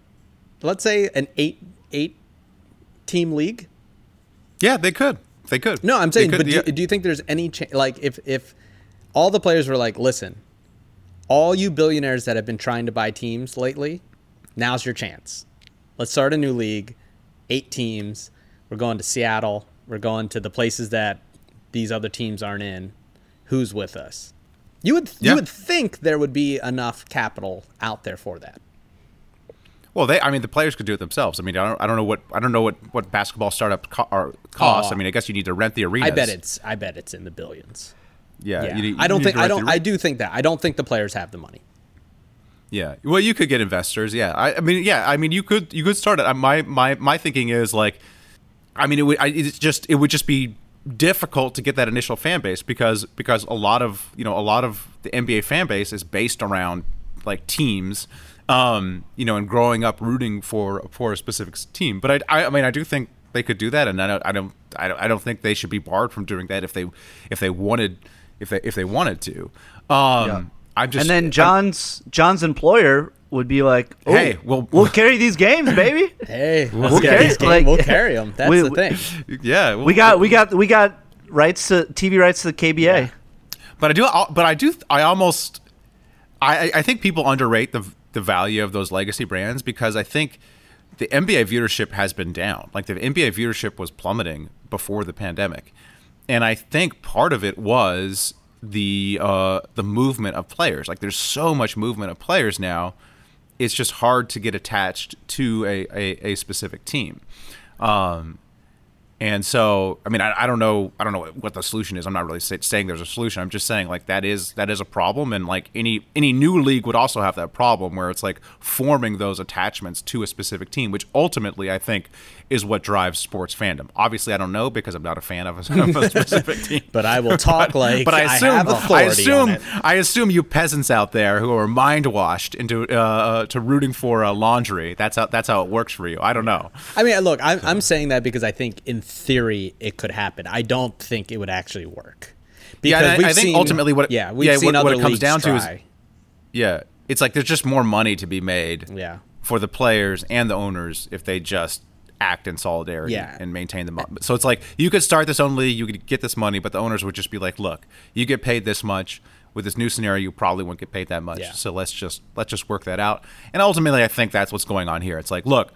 let's say an eight eight team league Yeah, they could. They could. no i'm saying could, but yeah. do, do you think there's any chance like if if all the players were like listen all you billionaires that have been trying to buy teams lately now's your chance let's start a new league eight teams we're going to seattle we're going to the places that these other teams aren't in who's with us you would Yeah. you would think there would be enough capital out there for that Well, they. I mean, the players could do it themselves. I mean, I don't. I don't know what. I don't know what what basketball startup co- are costs. Oh. I mean, I guess you need to rent the arena. I bet it's I bet it's in the billions. Yeah. Yeah. you need- I don't think I don't I do think that. I don't think the players have the money. Yeah. Well, you could get investors. Yeah. I, I mean, yeah. I mean, you could. You could start it. My my my thinking is like, I mean, it would. I, it's just. It would just be difficult to get that initial fan base because because a lot of you know a lot of the NBA fan base is based around like teams. Um, you know, and growing up rooting for for a specific team, but I, I, I mean, I do think they could do that, and I don't, I don't, I don't, I don't think they should be barred from doing that if they, if they wanted, if they, if they wanted to. Um, Yeah. I'm just, and then I'm- John's John's employer would be like, oh, Hey, well- we'll carry these games, baby. Hey, We'll let's carry- these games. like- we'll carry them. That's We- the thing. yeah, we got we got we got rights to TV rights to the KBA. But I do, but I do, I almost, I, I think people underrate the the value of those legacy brands because I think the NBA viewership has been down. Like the NBA viewership was plummeting before the pandemic, and I think part of it was the uh, the movement of players. Like there's so much movement of players now, it's just hard to get attached to a a, a specific team. Um, and so, I mean, I, I don't know, I don't know what the solution is. I'm not really say, saying there's a solution. I'm just saying like that is that is a problem, and like any any new league would also have that problem where it's like forming those attachments to a specific team, which ultimately I think is what drives sports fandom. Obviously, I don't know because I'm not a fan of a, of a specific team. But I will talk like But I assume have I, assume. I assume you peasants out there who are mind washed into uh, uh, to rooting for uh, laundry. That's how that's how it works for you. I don't know. I mean, look, I'm, I'm saying that because I think in theory it could happen. I don't think it would actually work. Yeah, I- I think ultimately what it- yeah we've yeah, seen what- what it comes down to is- Yeah, it's like there's just more money to be made. Yeah. For the players and the owners if they just act in solidarity Yeah. and maintain the money. So it's like you could start this own league, you could get this money, but the owners would just be like, "Look, you get paid this much. With this new scenario, you probably won't get paid that much. Yeah. So let's just let's just work that out." And ultimately, I think that's what's going on here. It's like, look,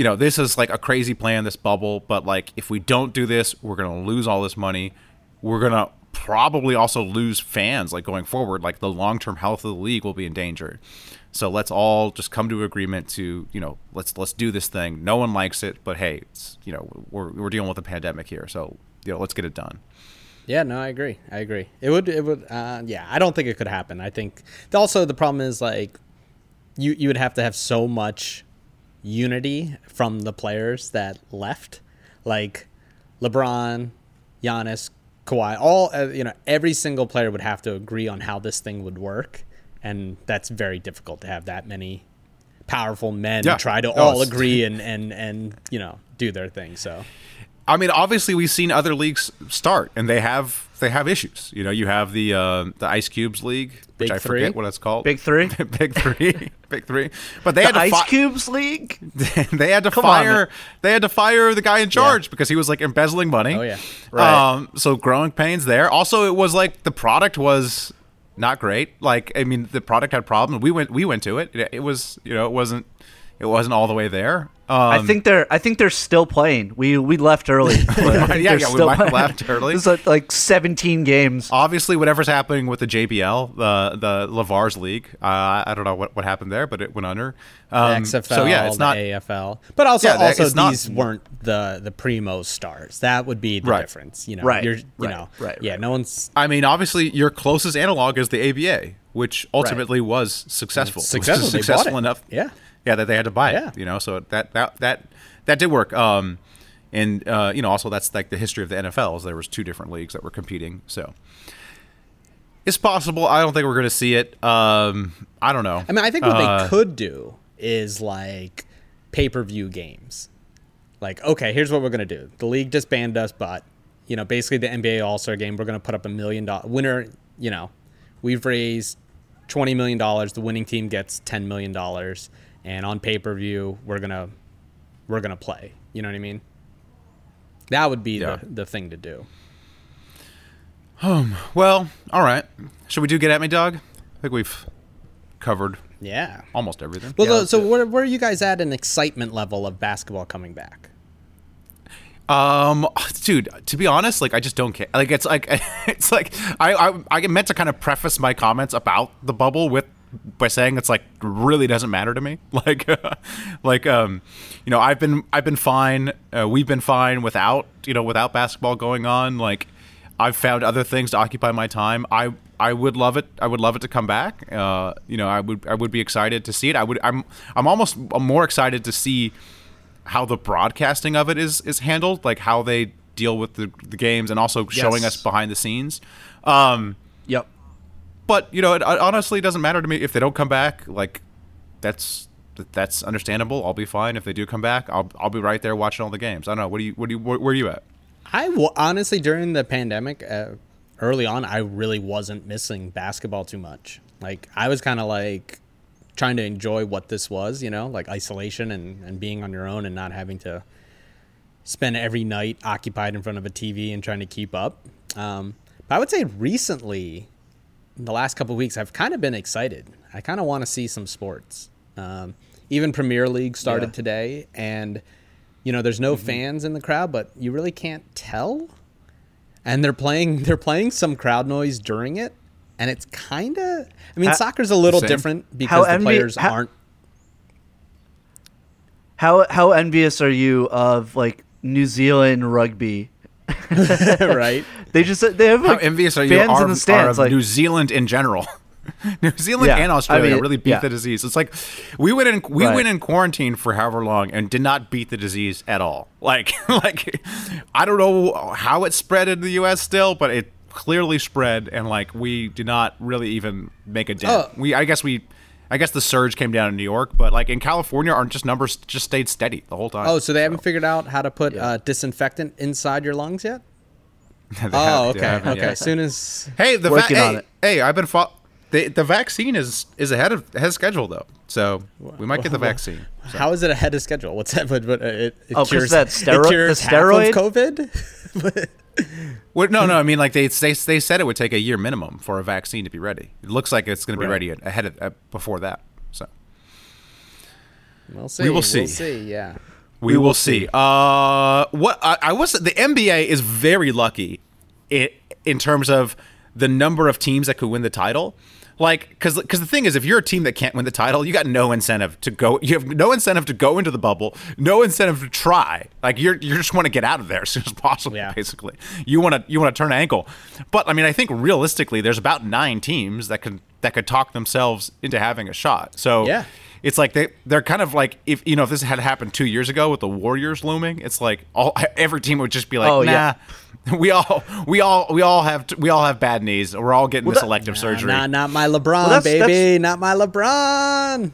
you know, this is like a crazy plan, this bubble, but like if we don't do this, we're gonna lose all this money. We're gonna probably also lose fans like going forward. Like the long term health of the league will be endangered. So let's all just come to agreement to, you know, let's let's do this thing. No one likes it, but hey, it's you know, we're we're dealing with a pandemic here, so you know, let's get it done. Yeah, no, I agree. I agree. It would. It would. Uh, yeah, I don't think it could happen. I think also the problem is like you you would have to have so much unity from the players that left, like LeBron, Giannis, Kawhi. All uh, you know, every single player would have to agree on how this thing would work, and that's very difficult to have that many powerful men Yeah. try to No, all agree and and and you know do their thing. So I mean, obviously, we've seen other leagues start, and they have they have issues. You know, you have the uh, the Ice Cubes League, which Big I Three? forget what it's called. Big Three? Big Three, Big Three. But they The had to Ice fi- Cubes League. they had to Come fire man. they had to fire the guy in charge because he was like embezzling money. Oh, yeah. Right. Um, so growing pains there. Also, it was like the product was not great. Like I mean, the product had problems. We went we went to it. It, it was you know it wasn't it wasn't all the way there. Um, I think they're I think they're still playing. We we left early. but I think Yeah, they're yeah, we still might have left early. This is like, like 17 games. obviously whatever's happening with the JBL, the the LaVar's league. Uh, I don't know what, what happened there, but it went under. Um, XFL, so yeah, it's not. AFL, but also Yeah, also it's not- these weren't the the primo stars. That would be the Right. difference. You know, Right, You're, you right, know, right, yeah. right. No one's I mean, obviously, your closest analog is the ABA, which ultimately was successful. It was Successful. They successful it. enough. Yeah. Yeah, that they had to buy Yeah. it. You know, so that that that that did work. Um, and uh, you know, also that's like the history of the NFL. Is there was two different leagues that were competing, so. It's possible. I don't think we're going to see it. Um, I don't know. I mean, I think what Uh, they could do is like pay per view games. Like, okay, here's what we're gonna do. The league disbanded us, but you know, basically the NBA All Star Game, we're gonna put up a million dollar winner. You know, we've raised twenty million dollars. The winning team gets ten million dollars, and on pay per view, we're gonna we're gonna play. You know what I mean? That would be Yeah. the, the thing to do. Um. Well, all right. Should we do get at me, dog? I think we've covered Yeah. almost everything. Well, Yeah, so- let's so do it. where, where are you guys at in excitement level of basketball coming back? Um, dude, to be honest, like I just don't care. Like it's like it's like I I I meant to kind of preface my comments about the bubble with by saying it's like really doesn't matter to me. Like like um, you know, I've been I've been fine. Uh, we've been fine without you know without basketball going on. Like I've found other things to occupy my time. I I would love it. I would love it to come back. Uh, you know, I would I would be excited to see it. I would I'm I'm almost more excited to see how the broadcasting of it is is handled, like how they deal with the, the games, and also showing us behind the scenes. Um, Yep. But you know, it, it honestly doesn't matter to me if they don't come back. Like that's that's understandable. I'll be fine if they do come back. I'll I'll be right there watching all the games. I don't know. What do you what do you where, where are you at? I w- honestly during the pandemic, uh, early on, I really wasn't missing basketball too much. Like I was kind of like trying to enjoy what this was, you know, like isolation and, and being on your own and not having to spend every night occupied in front of a TV and trying to keep up. Um, but I would say recently, the last couple weeks, I've kind of been excited. I kind of want to see some sports. Um, even Premier League started Yeah. today, and you know, there's no fans in the crowd, but you really can't tell. And they're playing, they're playing some crowd noise during it, and it's kind of. I mean, Ha- soccer's a little Same. different because the envi- players how- aren't. How how envious are you of like New Zealand rugby? right. They just they have How like, envious are you fans are, in the are stands of like New Zealand in general? New Zealand Yeah, and I Australia mean, really beat yeah. the disease. It's like we went in we Right. went in quarantine for however long and did not beat the disease at all. Like like I don't know how it spread in the US still, but it clearly spread and like we did not really even make a dent. Oh. We I guess we I guess the surge came down in New York, but like in California, our just numbers just stayed steady the whole time. Oh, so they haven't figured out how to put uh, disinfectant inside your lungs yet? Oh, haven't- okay, haven't okay. yet. As soon as Hey, the va- hey, hey, I've been fo- the the vaccine is is ahead of ahead of schedule though, so we might get the vaccine. So. How is it ahead of schedule? What's that? But, but uh, it, it Oh, 'cause cures that stero- it cures the half of steroid? COVID. What, no, no, I mean like they, they they said it would take a year minimum for a vaccine to be ready. It looks like it's going to be Right. ready ahead of uh, before that. So we'll see. will see. We'll see. Yeah. we, will see. Uh, what I, I was the NBA is very lucky, in, in terms of the number of teams that could win the title. Like, because because the thing is, if you're a team that can't win the title, you got no incentive to go. You have no incentive to go into the bubble, no incentive to try. Like, you're you just want to get out of there as soon as possible. Yeah. Basically, you want to you want to turn an ankle. But I mean, I think realistically, there's about nine teams that could that could talk themselves into having a shot. So Yeah. It's like they they're kind of like if you know if this had happened two years ago with the Warriors looming, it's like all every team would just be like, Oh, nah. yeah. We all, we all, we all have, we all have bad knees. We're all getting Well, this that- elective surgery. Nah, not my LeBron, that's- baby. that's- Not my LeBron.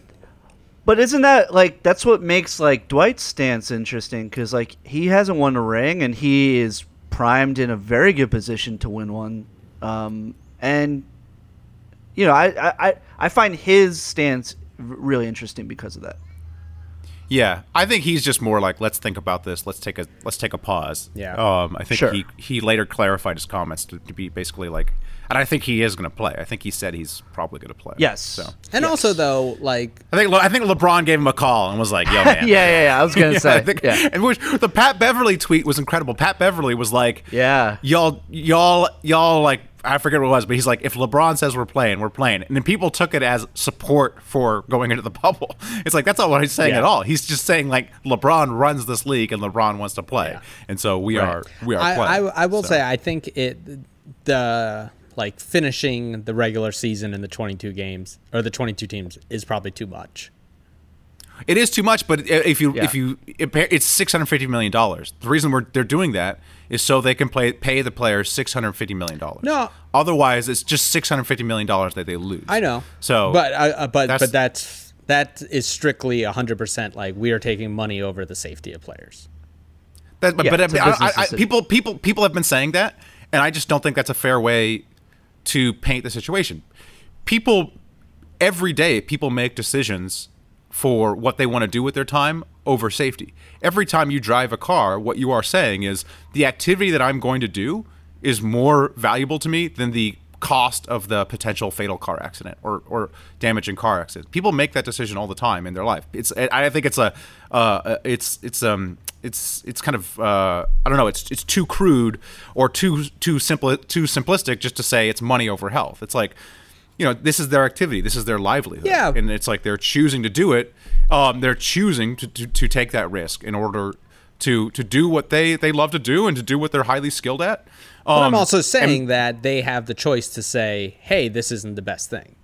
But isn't that like that's what makes like Dwight's stance interesting? Because like he hasn't won a ring and he is primed in a very good position to win one. Um, and you know, I, I I- I find his stance r- really interesting because of that. Yeah, I think he's just more like, let's think about this. Let's take a let's take a pause. Yeah. Um, I think Sure. he he later clarified his comments to, to be basically like, and I think he is going to play. I think he said he's probably going to play. Yes. So And also though, like I think Le- I think LeBron gave him a call and was like, "Yo, man." yeah, yeah, yeah. I was gonna Yeah, say. I think- yeah. And which the Pat Beverley tweet was incredible. Pat Beverley was like, Yeah. y'all, y'all, y'all, like, I forget what it was, but he's like, if LeBron says we're playing, we're playing. And then people took it as support for going into the bubble. It's like, that's not what he's saying Yeah. at all. He's just saying, like, LeBron runs this league and LeBron wants to play. Yeah. And so we Right. are, we are I, playing. I, I will So- say I think it the like finishing the regular season in the 22 games or the 22 teams is probably too much. It is too much, but if you Yeah. if you it's six hundred fifty million dollars. The reason we're they're doing that is so they can play pay the players six hundred fifty million dollars. No. otherwise it's just six hundred fifty million dollars that they lose. I know. So, but uh, but that's- but that's that is strictly 100% like we are taking money over the safety of players. That, but Yeah, but I- I- I- people people people have been saying that, and I just don't think that's a fair way to paint the situation. People every day, people make decisions for what they want to do with their time over safety. Every time you drive a car, what you are saying is the activity that I'm going to do is more valuable to me than the cost of the potential fatal car accident or, or damaging car accident. People make that decision all the time in their life. It's I think it's a uh, it's it's um it's it's kind of uh, I don't know it's it's too crude or too too simple too simplistic just to say it's money over health. It's like you know this is their activity this is their livelihood Yeah. and it's like they're choosing to do it um, they're choosing to, to, to take that risk in order to to do what they they love to do and to do what they're highly skilled at But I'm Um, also saying and- that they have the choice to say, "Hey, this isn't the best thing."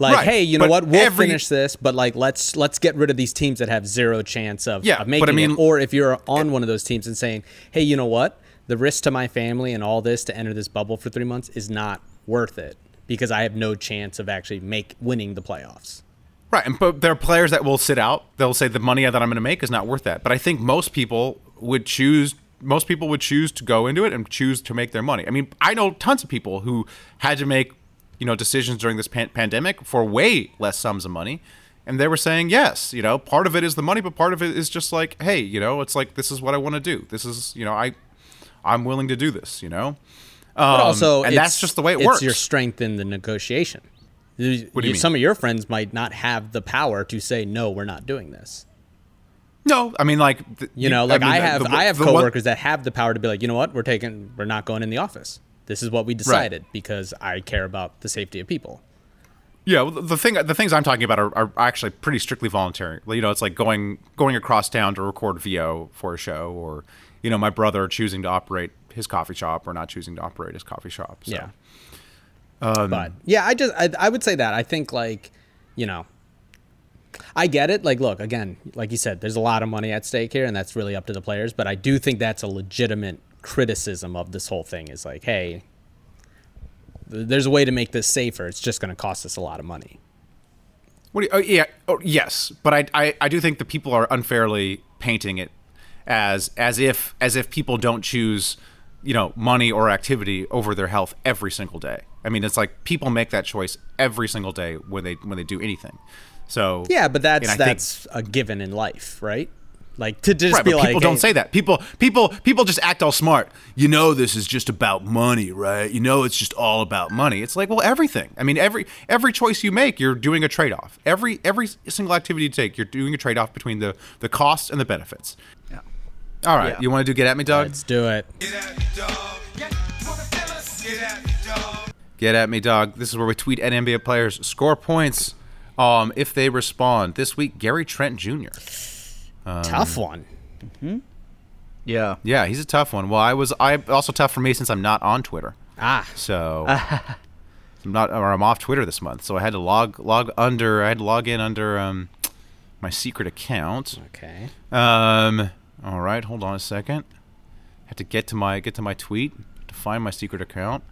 Like, Right, hey, you know what? We'll every- finish this, but like, let's let's get rid of these teams that have zero chance of, Yeah, of making I mean- it. Or if you're on one of those teams and saying, "Hey, you know what? The risk to my family and all this to enter this bubble for three months is not worth it because I have no chance of actually make winning the playoffs." Right, and but there are players that will sit out. They'll say the money that I'm going to make is not worth that. But I think most people would choose. Most people would choose to go into it and choose to make their money. I mean, I know tons of people who had to make, you know, decisions during this pan- pandemic for way less sums of money, and they were saying yes. You know, part of it is the money, but part of it is just like, hey, you know, it's like this is what I want to do. This is, you know, I, I'm willing to do this. You know, But Um, also, and that's just the way it it's works. your strength in the negotiation. You- What do you mean? Some of your friends might not have the power to say, "No, we're not doing this." no, I mean, like th- You know, like mean, I have the- I have the one- coworkers that have the power to be like, you know what, we're taking we're not going in the office. This is what we decided because I care about the safety of people. Yeah, well, the thing, the things I'm talking about are, are actually pretty strictly voluntary. You know, it's like going going across town to record VO for a show, or you know, my brother choosing to operate his coffee shop or not choosing to operate his coffee shop. So. Yeah. Um, but yeah, I just I, I would say that I think like, you know, I get it. Like, look again, like you said, there's a lot of money at stake here, and that's really up to the players. But I do think that's a legitimate criticism of this whole thing. Is like, hey, th- there's a way to make this safer. It's just going to cost us a lot of money. What do you, oh, yeah, oh, yes, but I, I I do think the people are unfairly painting it as as if as if people don't choose you know money or activity over their health every single day. I mean, it's like people make that choice every single day when they when they do anything. So Yeah, but that's I think- that's a given in life, right? Like to just right, be but like, people don't say that. People, people, people just act all smart. You know, this is just about money, right? You know, it's just all about money. It's like, well, everything. I mean, every every choice you make, you're doing a trade off. Every every single activity you take, you're doing a trade off between the the costs and the benefits. Yeah. All right, Yeah. you want to do get at me, Dog"? Let's do it. Get at me, dog. Get at me, dog. Get at me dog. This is where we tweet at NBA players, score points um, if they respond. This week, Gary Trent Jr. Tough one. Hmm. Yeah. Yeah, he's a tough one. Well, I was I also tough for me since I'm not on Twitter. Ah, So I'm not or I'm off Twitter this month. So I had to log log under I had to log in under um, my secret account. okay. Um all right, hold on a second. have to get to my get to my tweet to find my secret account.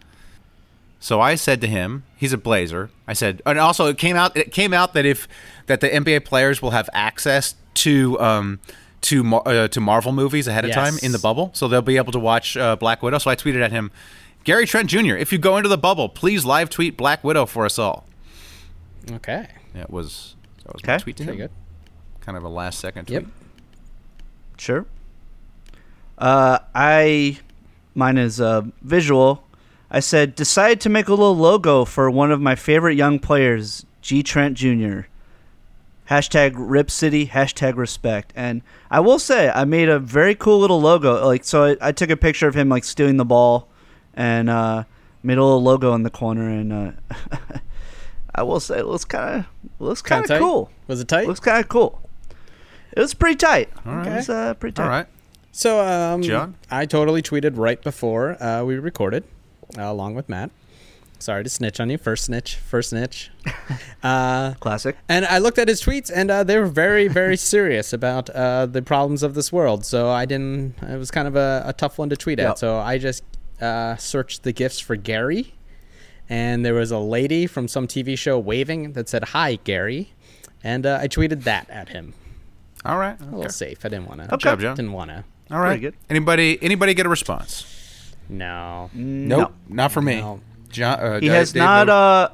So I said to him, he's a Blazer. I said, and also it came out it came out that if that the NBA players will have access to um to Mar- uh, to Marvel movies ahead of time in the bubble, so they'll be able to watch uh, Black Widow. So I tweeted at him, Gary Trent Jr. If you go into the bubble, please live tweet Black Widow for us all. Okay. That was that was my Okay. tweet to Pretty him. good. kind of a last second Yep. Sure. Uh, I mine is uh, visual. I said decided to make a little logo for one of my favorite young players, G Trent Jr. Hashtag Rip City. Hashtag Respect. And I will say I made a very cool little logo. Like so, I, I took a picture of him like stealing the ball, and uh, made a little logo in the corner. And uh, I will say it looks kind of looks kind Kinda cool. Was it tight? Looks kind of cool. It was pretty tight. right. It was uh, pretty tight. All right. So, um, John? I totally tweeted right before uh, we recorded, uh, along with Matt. Sorry to snitch on you. First snitch. First snitch. uh, Classic. and I looked at his tweets, and uh, they were very, very serious about uh, the problems of this world. So I didn't. It was kind of a, a tough one to tweet Yep. at. So I just uh, searched the gifts for Gary, and there was a lady from some TV show waving that said "Hi, Gary," and uh, I tweeted that at him. All right. A Okay. little safe. I didn't want to. Good job, John. Didn't want to. All right. Good. Anybody anybody get a response? No. Nope. Not for me. No. John, uh, He Dave- has Dave not Miller? uh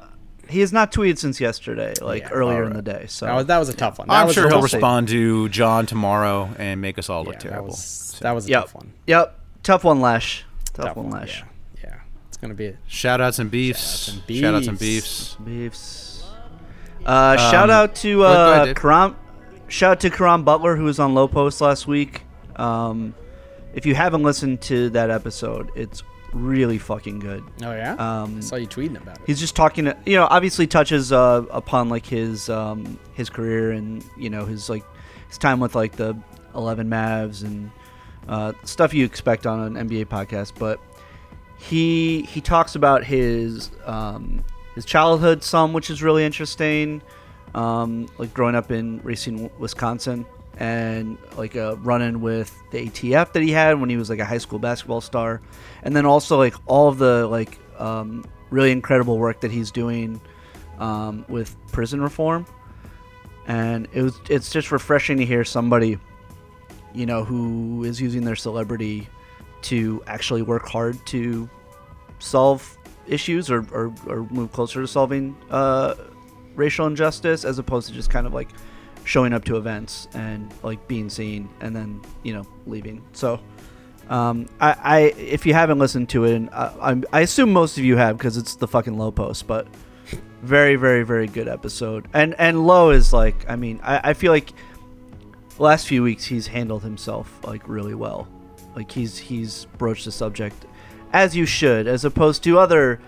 he has not tweeted since yesterday, like Yeah, earlier in the day. So That was, that was a tough one. That I'm was sure a he'll tough- respond to John tomorrow and make us all look Yeah, that terrible. was, that was a yep. tough one. Yep. Tough one, Lash. Tough, Tough one, one. Lash. Yeah. yeah. It's gonna be. Shout outs and beefs. Shout-outs and Shout outs and beefs. beefs. Beefs. Uh, shout out to go ahead, uh, Dave. Caron. Shout out to Caron Butler who was on Lowe Post last week. Um, if you haven't listened to that episode, it's really fucking good. Oh yeah. Um, I saw you tweeting about it. he's just talking to, you know obviously touches uh, upon like his um, his career and you know his like his time with like the 11 Mavs and uh, stuff you expect on an NBA podcast but he he talks about his um, his childhood some which is really interesting um, like growing up in Racine Wisconsin and like a run-in with the ATF that he had when he was like a high school basketball star. And then also like all of the like um, really incredible work that he's doing um, with prison reform. And it was it's just refreshing to hear somebody you know who is using their celebrity to actually work hard to solve issues or, or, or move closer to solving uh, racial injustice as opposed to just kind of like showing up to events and like being seen and then you know leaving. So um, I, I if you haven't listened to it and I, I assume most of you have because it's the fucking Lowe Post but very very very good episode. And and low is like i mean i, I feel like last few weeks he's handled himself like really well. Like he's he's broached the subject as you should as opposed to other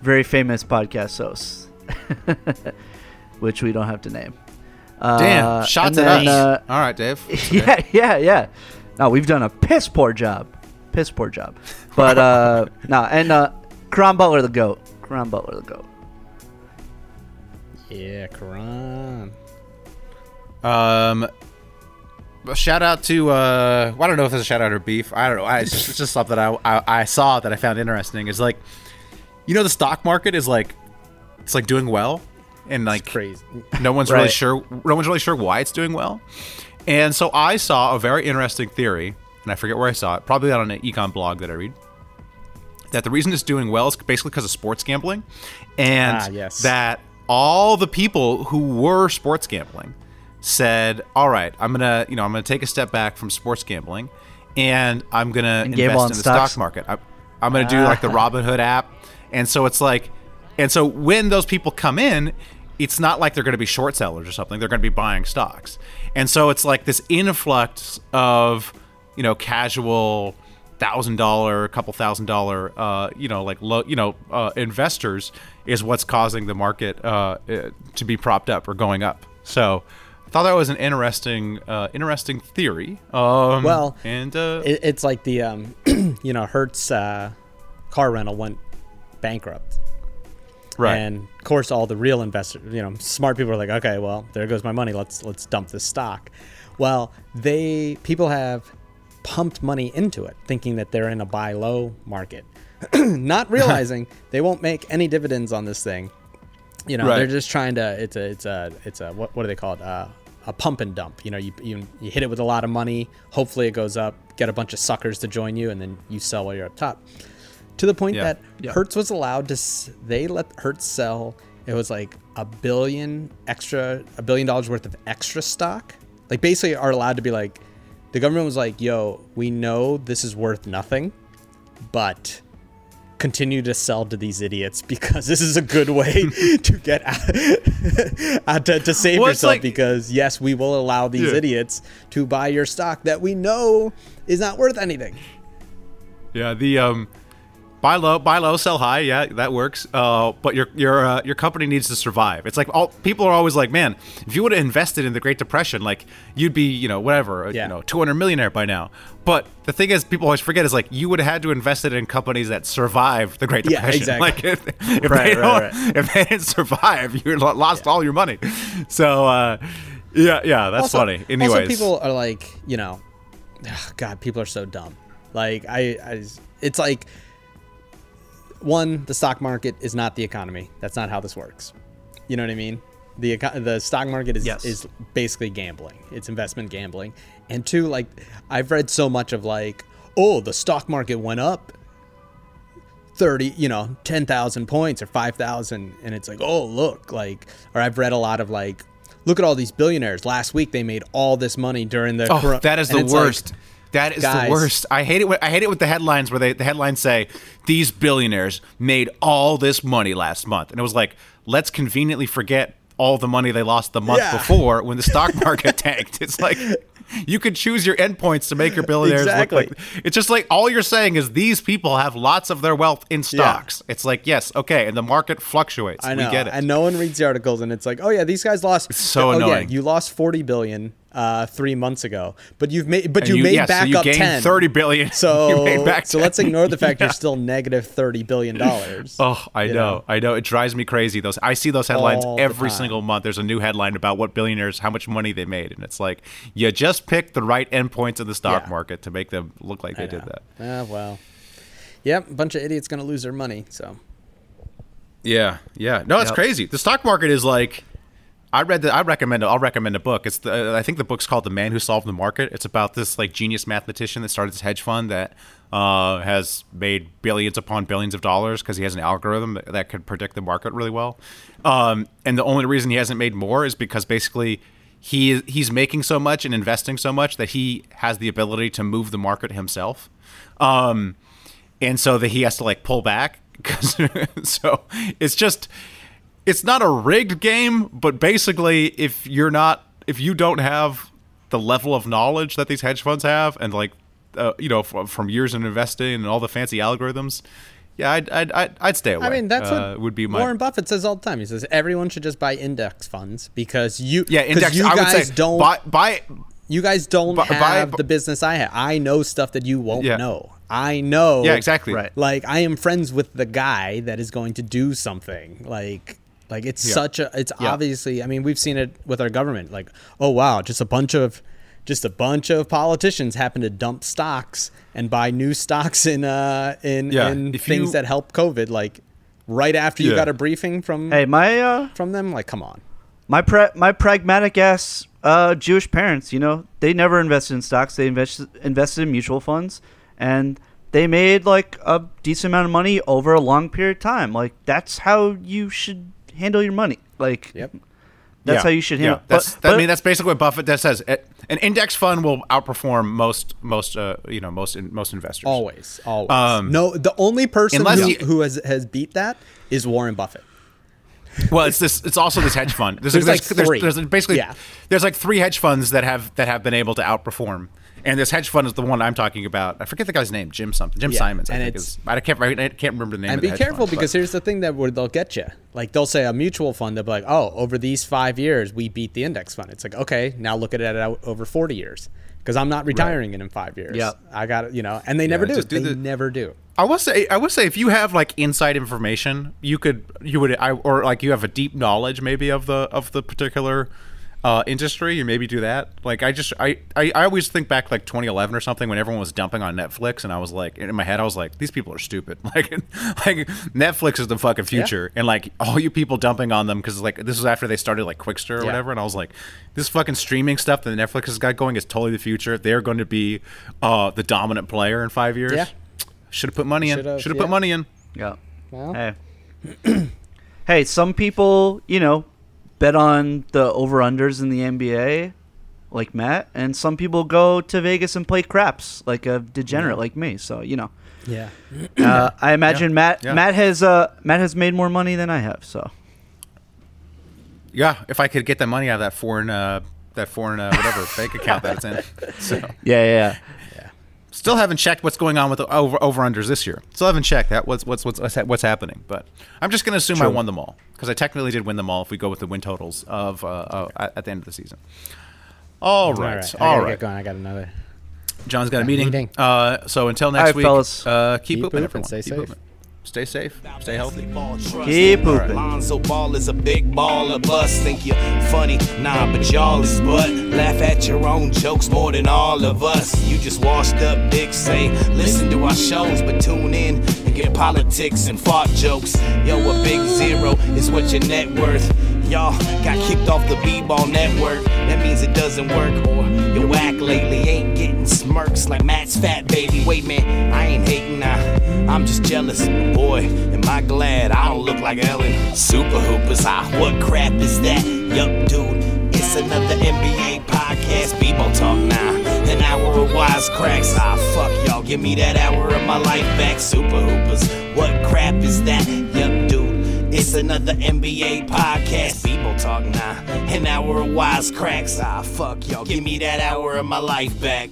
very famous podcast hosts which we don't have to name uh, Damn. Shots and at then, us. uh, all right, Dave. yeah, yeah, yeah. No, we've done a piss poor job. Piss poor job. But uh no, and uh Caron Butler the GOAT. Caron Butler the GOAT. yeah, Caron. Um, a shout out to uh, well, I don't know if it's a shout out or beef. I don't know. I, it's, just, it's just something I, I I saw that I found interesting. Is like, you know, the stock market is like, it's like doing well, and like Crazy. no one's really sure. No one's really sure why it's doing well. And so I saw a very interesting theory, and I forget where I saw it. Probably on an econ blog that I read. That the reason it's doing well is basically because of sports gambling, and Ah, yes. that all the people who were sports gambling said, "All right, I'm gonna, you know, I'm gonna take a step back from sports gambling, and I'm gonna And invest in the stocks? stock market. I, I'm gonna do like the Robinhood app, and so it's like, and so when those people come in, it's not like they're going to be short sellers or something. They're going to be buying stocks, and so it's like this influx of, you know, casual thousand dollar, couple thousand dollar, uh, you know, like low, you know, uh, investors is what's causing the market uh, uh, to be propped up or going up. So. I thought that was an interesting, uh, interesting theory. Um, Well, and uh, It, it's like the um, you know, Hertz uh, car rental went bankrupt. Right, And of course, all the real investors, you know, smart people are like, okay, well, there goes my money. Let's let's dump this stock. Well, they people have pumped money into it, thinking that they're in a buy low market, not realizing they won't make any dividends on this thing. You know, Right. they're just trying to. It's a it's a it's a what what do they call it? Uh, a pump and dump. You know, you, you you hit it with a lot of money. Hopefully, it goes up. Get a bunch of suckers to join you, and then you sell while you're up top to the point Yeah. that Yeah. Hertz was allowed to. They let Hertz sell. It was like a billion extra, a billion dollars worth of extra stock like basically are allowed to be like, the government was like, "Yo, we know this is worth nothing, but." Continue to sell to these idiots because this is a good way to get out, to, to save Well, yourself. like- because yes, we will allow these Yeah. idiots to buy your stock that we know is not worth anything. Yeah, the um, buy low, buy low, sell high. Yeah, that works. Uh, but your your uh, your company needs to survive. It's like all people are always like, man, if you would have invested in the Great Depression, like you'd be, you know, whatever, uh, Yeah. you know, two hundred millionaire by now. But the thing is, people always forget is like you would have had to invest it in companies that survived the Great Yeah, Depression. exactly. Like if, if Right, they right, right. if they didn't survive, you lo- lost all your money. So uh, yeah, yeah, that's also, funny. Anyways, Also, people are like, you know, ugh, God, people are so dumb. Like, I, I, it's like, one, the stock market is not the economy. That's not how this works. You know what I mean? The the stock market is Yes. is basically gambling. It's investment gambling. And two, like, I've read so much of like, oh, the stock market went up 30 you know 10,000 points or 5,000 and it's like oh look like or I've read a lot of like look at all these billionaires last week they made all this money during the Oh, coro- that is and the it's like, worst. That is guys- the worst. I hate it. When, I hate it with the headlines where they the headlines say these billionaires made all this money last month, and it was like let's conveniently forget all the money they lost the month Yeah. before when the stock market tanked. It's like you could choose your endpoints to make your billionaires Exactly. look like. It's just like all you're saying is these people have lots of their wealth in stocks. It's like yes, okay, and the market fluctuates. I know We get it. and no one reads the articles and it's like oh yeah these guys lost so oh, annoying. yeah, you lost 40 billion uh, 3 months ago but you've made but And you, made yeah, so back you up gained 10 30 billion. so You made back so let's ignore the fact Yeah. you're still negative 30 billion dollars Oh, I You know, know? I know. It drives me crazy. Those I see those headlines All every single month. There's a new headline about what billionaires, how much money they made, and it's like you just picked the right endpoints of the stock Yeah. market to make them look like they did that. ah well yep a bunch of idiots gonna lose their money so Yeah, yeah. No, it's Yep. crazy. The stock market is like. I read that. I recommend. I'll recommend a book. It's the. I think the book's called "The Man Who Solved the Market." It's about this like genius mathematician that started this hedge fund that uh, has made billions upon billions of dollars because he has an algorithm that, that could predict the market really well. Um, and the only reason he hasn't made more is because basically he he's making so much and investing so much that he has the ability to move the market himself. Um, and so that he has to like pull back 'cause- so it's just it's not a rigged game but basically if you're not if you don't have the level of knowledge that these hedge funds have and like uh, you know f- from years in investing and all the fancy algorithms yeah i'd i'd i'd, I'd stay away I mean, that's uh, what would be my Warren Buffett says all the time. He says everyone should just buy index funds because you, yeah index You i would guys say don't, buy, buy you guys don't buy- have bu- the business I have. I know stuff that you won't Yeah. know. I know. yeah exactly Right. Like I am friends with the guy that is going to do something. Like, like it's Yeah. such a. It's Yeah. obviously. I mean, we've seen it with our government. Like, oh wow, just a bunch of. Just a bunch of politicians happen to dump stocks and buy new stocks in uh in, Yeah, in things you- that help COVID. Like right after you got a briefing from Hey, my uh, from them. Like, come on. my pra- my pragmatic ass uh, Jewish parents, you know, they never invested in stocks. They invested invested in mutual funds, and they made like a decent amount of money over a long period of time. Like that's how you should handle your money. Like, Yep. that's Yeah. how you should handle. Yeah, that's, but, that- I mean, that's basically what Buffett that says. It- An index fund will outperform most, most, uh, you know, most, in, most investors. Always, always. Um, no, the only person who, you- who has has beat that is Warren Buffett. Well, it's this. It's also this hedge fund. There's, There's there's, like there's, three. there's basically Yeah. there's like three hedge funds that have that have been able to outperform. And this hedge fund is the one I'm talking about. I forget the guy's name, Jim something, Jim Yeah, Simons. I and think it's- is. I can't. I can't remember the name. And of the be careful fund, because but- here's the thing that where they'll get you. Like they'll say a mutual fund, they'll be like, "Oh, over these five years, we beat the index fund." It's like, okay, now look at it out over forty years, because I'm not retiring it in five years. Yep. I got it, you know, and they never do. do they the- never do. I will say, I would say, if you have like inside information, you could, you would, I, or like you have a deep knowledge maybe of the of the particular uh, industry, you maybe do that. Like I just, I, I, I always think back like 2011 or something when everyone was dumping on Netflix, and I was like, in my head, I was like, these people are stupid. Like, like Netflix is the fucking future, and like all you people dumping on them because like this was after they started like Qwikster or Yeah. whatever, and I was like, this fucking streaming stuff that Netflix has got going is totally the future. They're going to be uh, the dominant player in five years. Yeah. Should have put money in. Should've, Should have yeah. put money in. Yeah. Well, Hey. hey, some people, you know, bet on the over unders in the NBA. like Matt, and some people go to Vegas and play craps like a degenerate like me. So you know, Yeah. uh, I imagine Matt yeah. Matt has uh, Matt has made more money than I have. So Yeah, if I could get the money out of that foreign, uh, that foreign uh, whatever bank account that it's in. So yeah, yeah. yeah. Still haven't checked what's going on with the over over unders this year. Still haven't checked that what's what's what's what's, what's happening. But I'm just going to assume I won them all because I technically did win them all if we go with the win totals of uh, uh, at at the end of the season. All right, All right. I all gotta right. get going. I got another. John's got a meeting. meeting. Uh, so until next All right, week, fellas. Uh, keep, Keep pooping, pooping, everyone. stay Keep safe. pooping. Stay safe. Stay healthy. Keep pooping. Lonzo Ball is a big ball of us. think you're funny, nah, but y'all is butt. Laugh at your own jokes more than all of us. You just washed up dicks, say listen to our shows, but tune in and get politics and fart jokes. Yo, a big zero is what your net worth. Y'all got kicked off the B-ball network. That means it doesn't work, or your whack lately ain't getting smirks like Matt's fat baby. Wait, man, I ain't hating now. I'm just jealous. Boy, am I glad I don't look like Ellen. Super Hoopers, ah, what crap is that? Yup, dude, it's another NBA podcast. Bebo talk now. An hour of wisecracks. Ah, fuck y'all, give me that hour of my life back. Super Hoopers, what crap is that? Yup. It's another NBA podcast. People talk now. An hour of wisecracks. Ah, fuck y'all. Give me that hour of my life back.